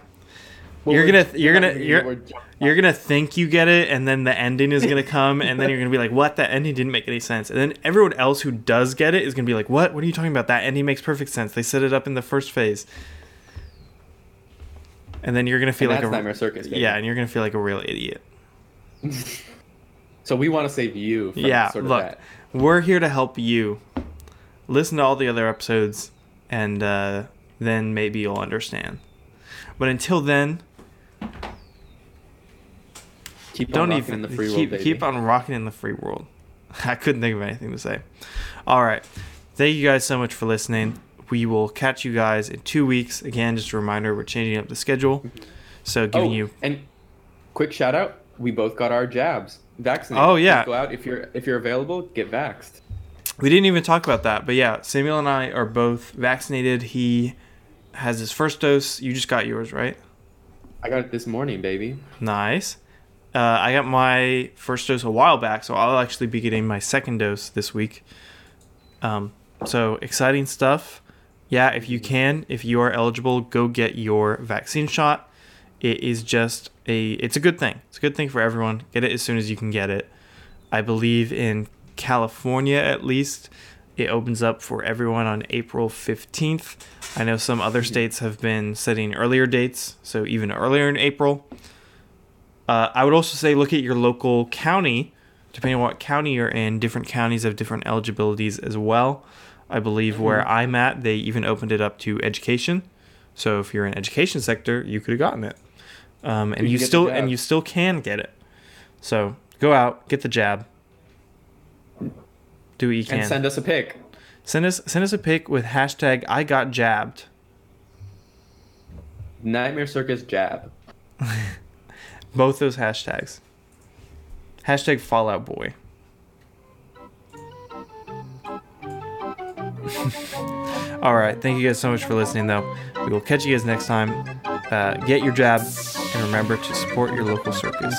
What You're gonna- you're gonna- you're- You're gonna think you get it, and then the ending is gonna come, and then you're gonna be like, "What? That ending didn't make any sense." And then everyone else who does get it is gonna be like, "What? What are you talking about? That ending makes perfect sense. They set it up in the first phase." And then you're gonna feel And like a Nightmare Circus. baby. yeah, and you're gonna feel like a real idiot. So we want to save you. From yeah, Sort of look, That. we're here to help you. Listen to all the other episodes, and uh, then maybe you'll understand. But until then, Keep on don't rocking even in the free keep world, baby. keep on rocking in the free world. I couldn't think of anything to say. All right, thank you guys so much for listening. We will catch you guys in two weeks. Again, just a reminder, we're changing up the schedule, mm-hmm. so giving oh, you and quick shout out. We both got our jabs. Vaccinated. Oh, yeah. Please Go out if you're if you're available. Get vaxxed. We didn't even talk about that, but yeah, Samuel and I are both vaccinated. He has his first dose. You just got yours, right? I got it this morning, baby. Nice. Uh, I got my first dose a while back, so I'll actually be getting my second dose this week. Um, so exciting stuff. Yeah, if you can, if you are eligible, go get your vaccine shot. It is just a, it's a good thing. It's a good thing for everyone. Get it as soon as you can get it. I believe in California at least, it opens up for everyone on April 15th. I know some other states have been setting earlier dates, so even earlier in April. Uh, I would also say look at your local county, depending on what county you're in. Different counties have different eligibilities as well. I believe where I'm at, they even opened it up to education. So if you're in education sector, you could have gotten it, um, and You you can get the still and you still can get it. So go out, get the jab, do what you can. And send us a pic. Send us send us a pic with hashtag I got jabbed. Nightmare Circus jab. Both those hashtags. Hashtag Fall Out Boy. All right. Thank you guys so much for listening, though. We will catch you guys next time. Uh, get your jab and remember to support your local circus.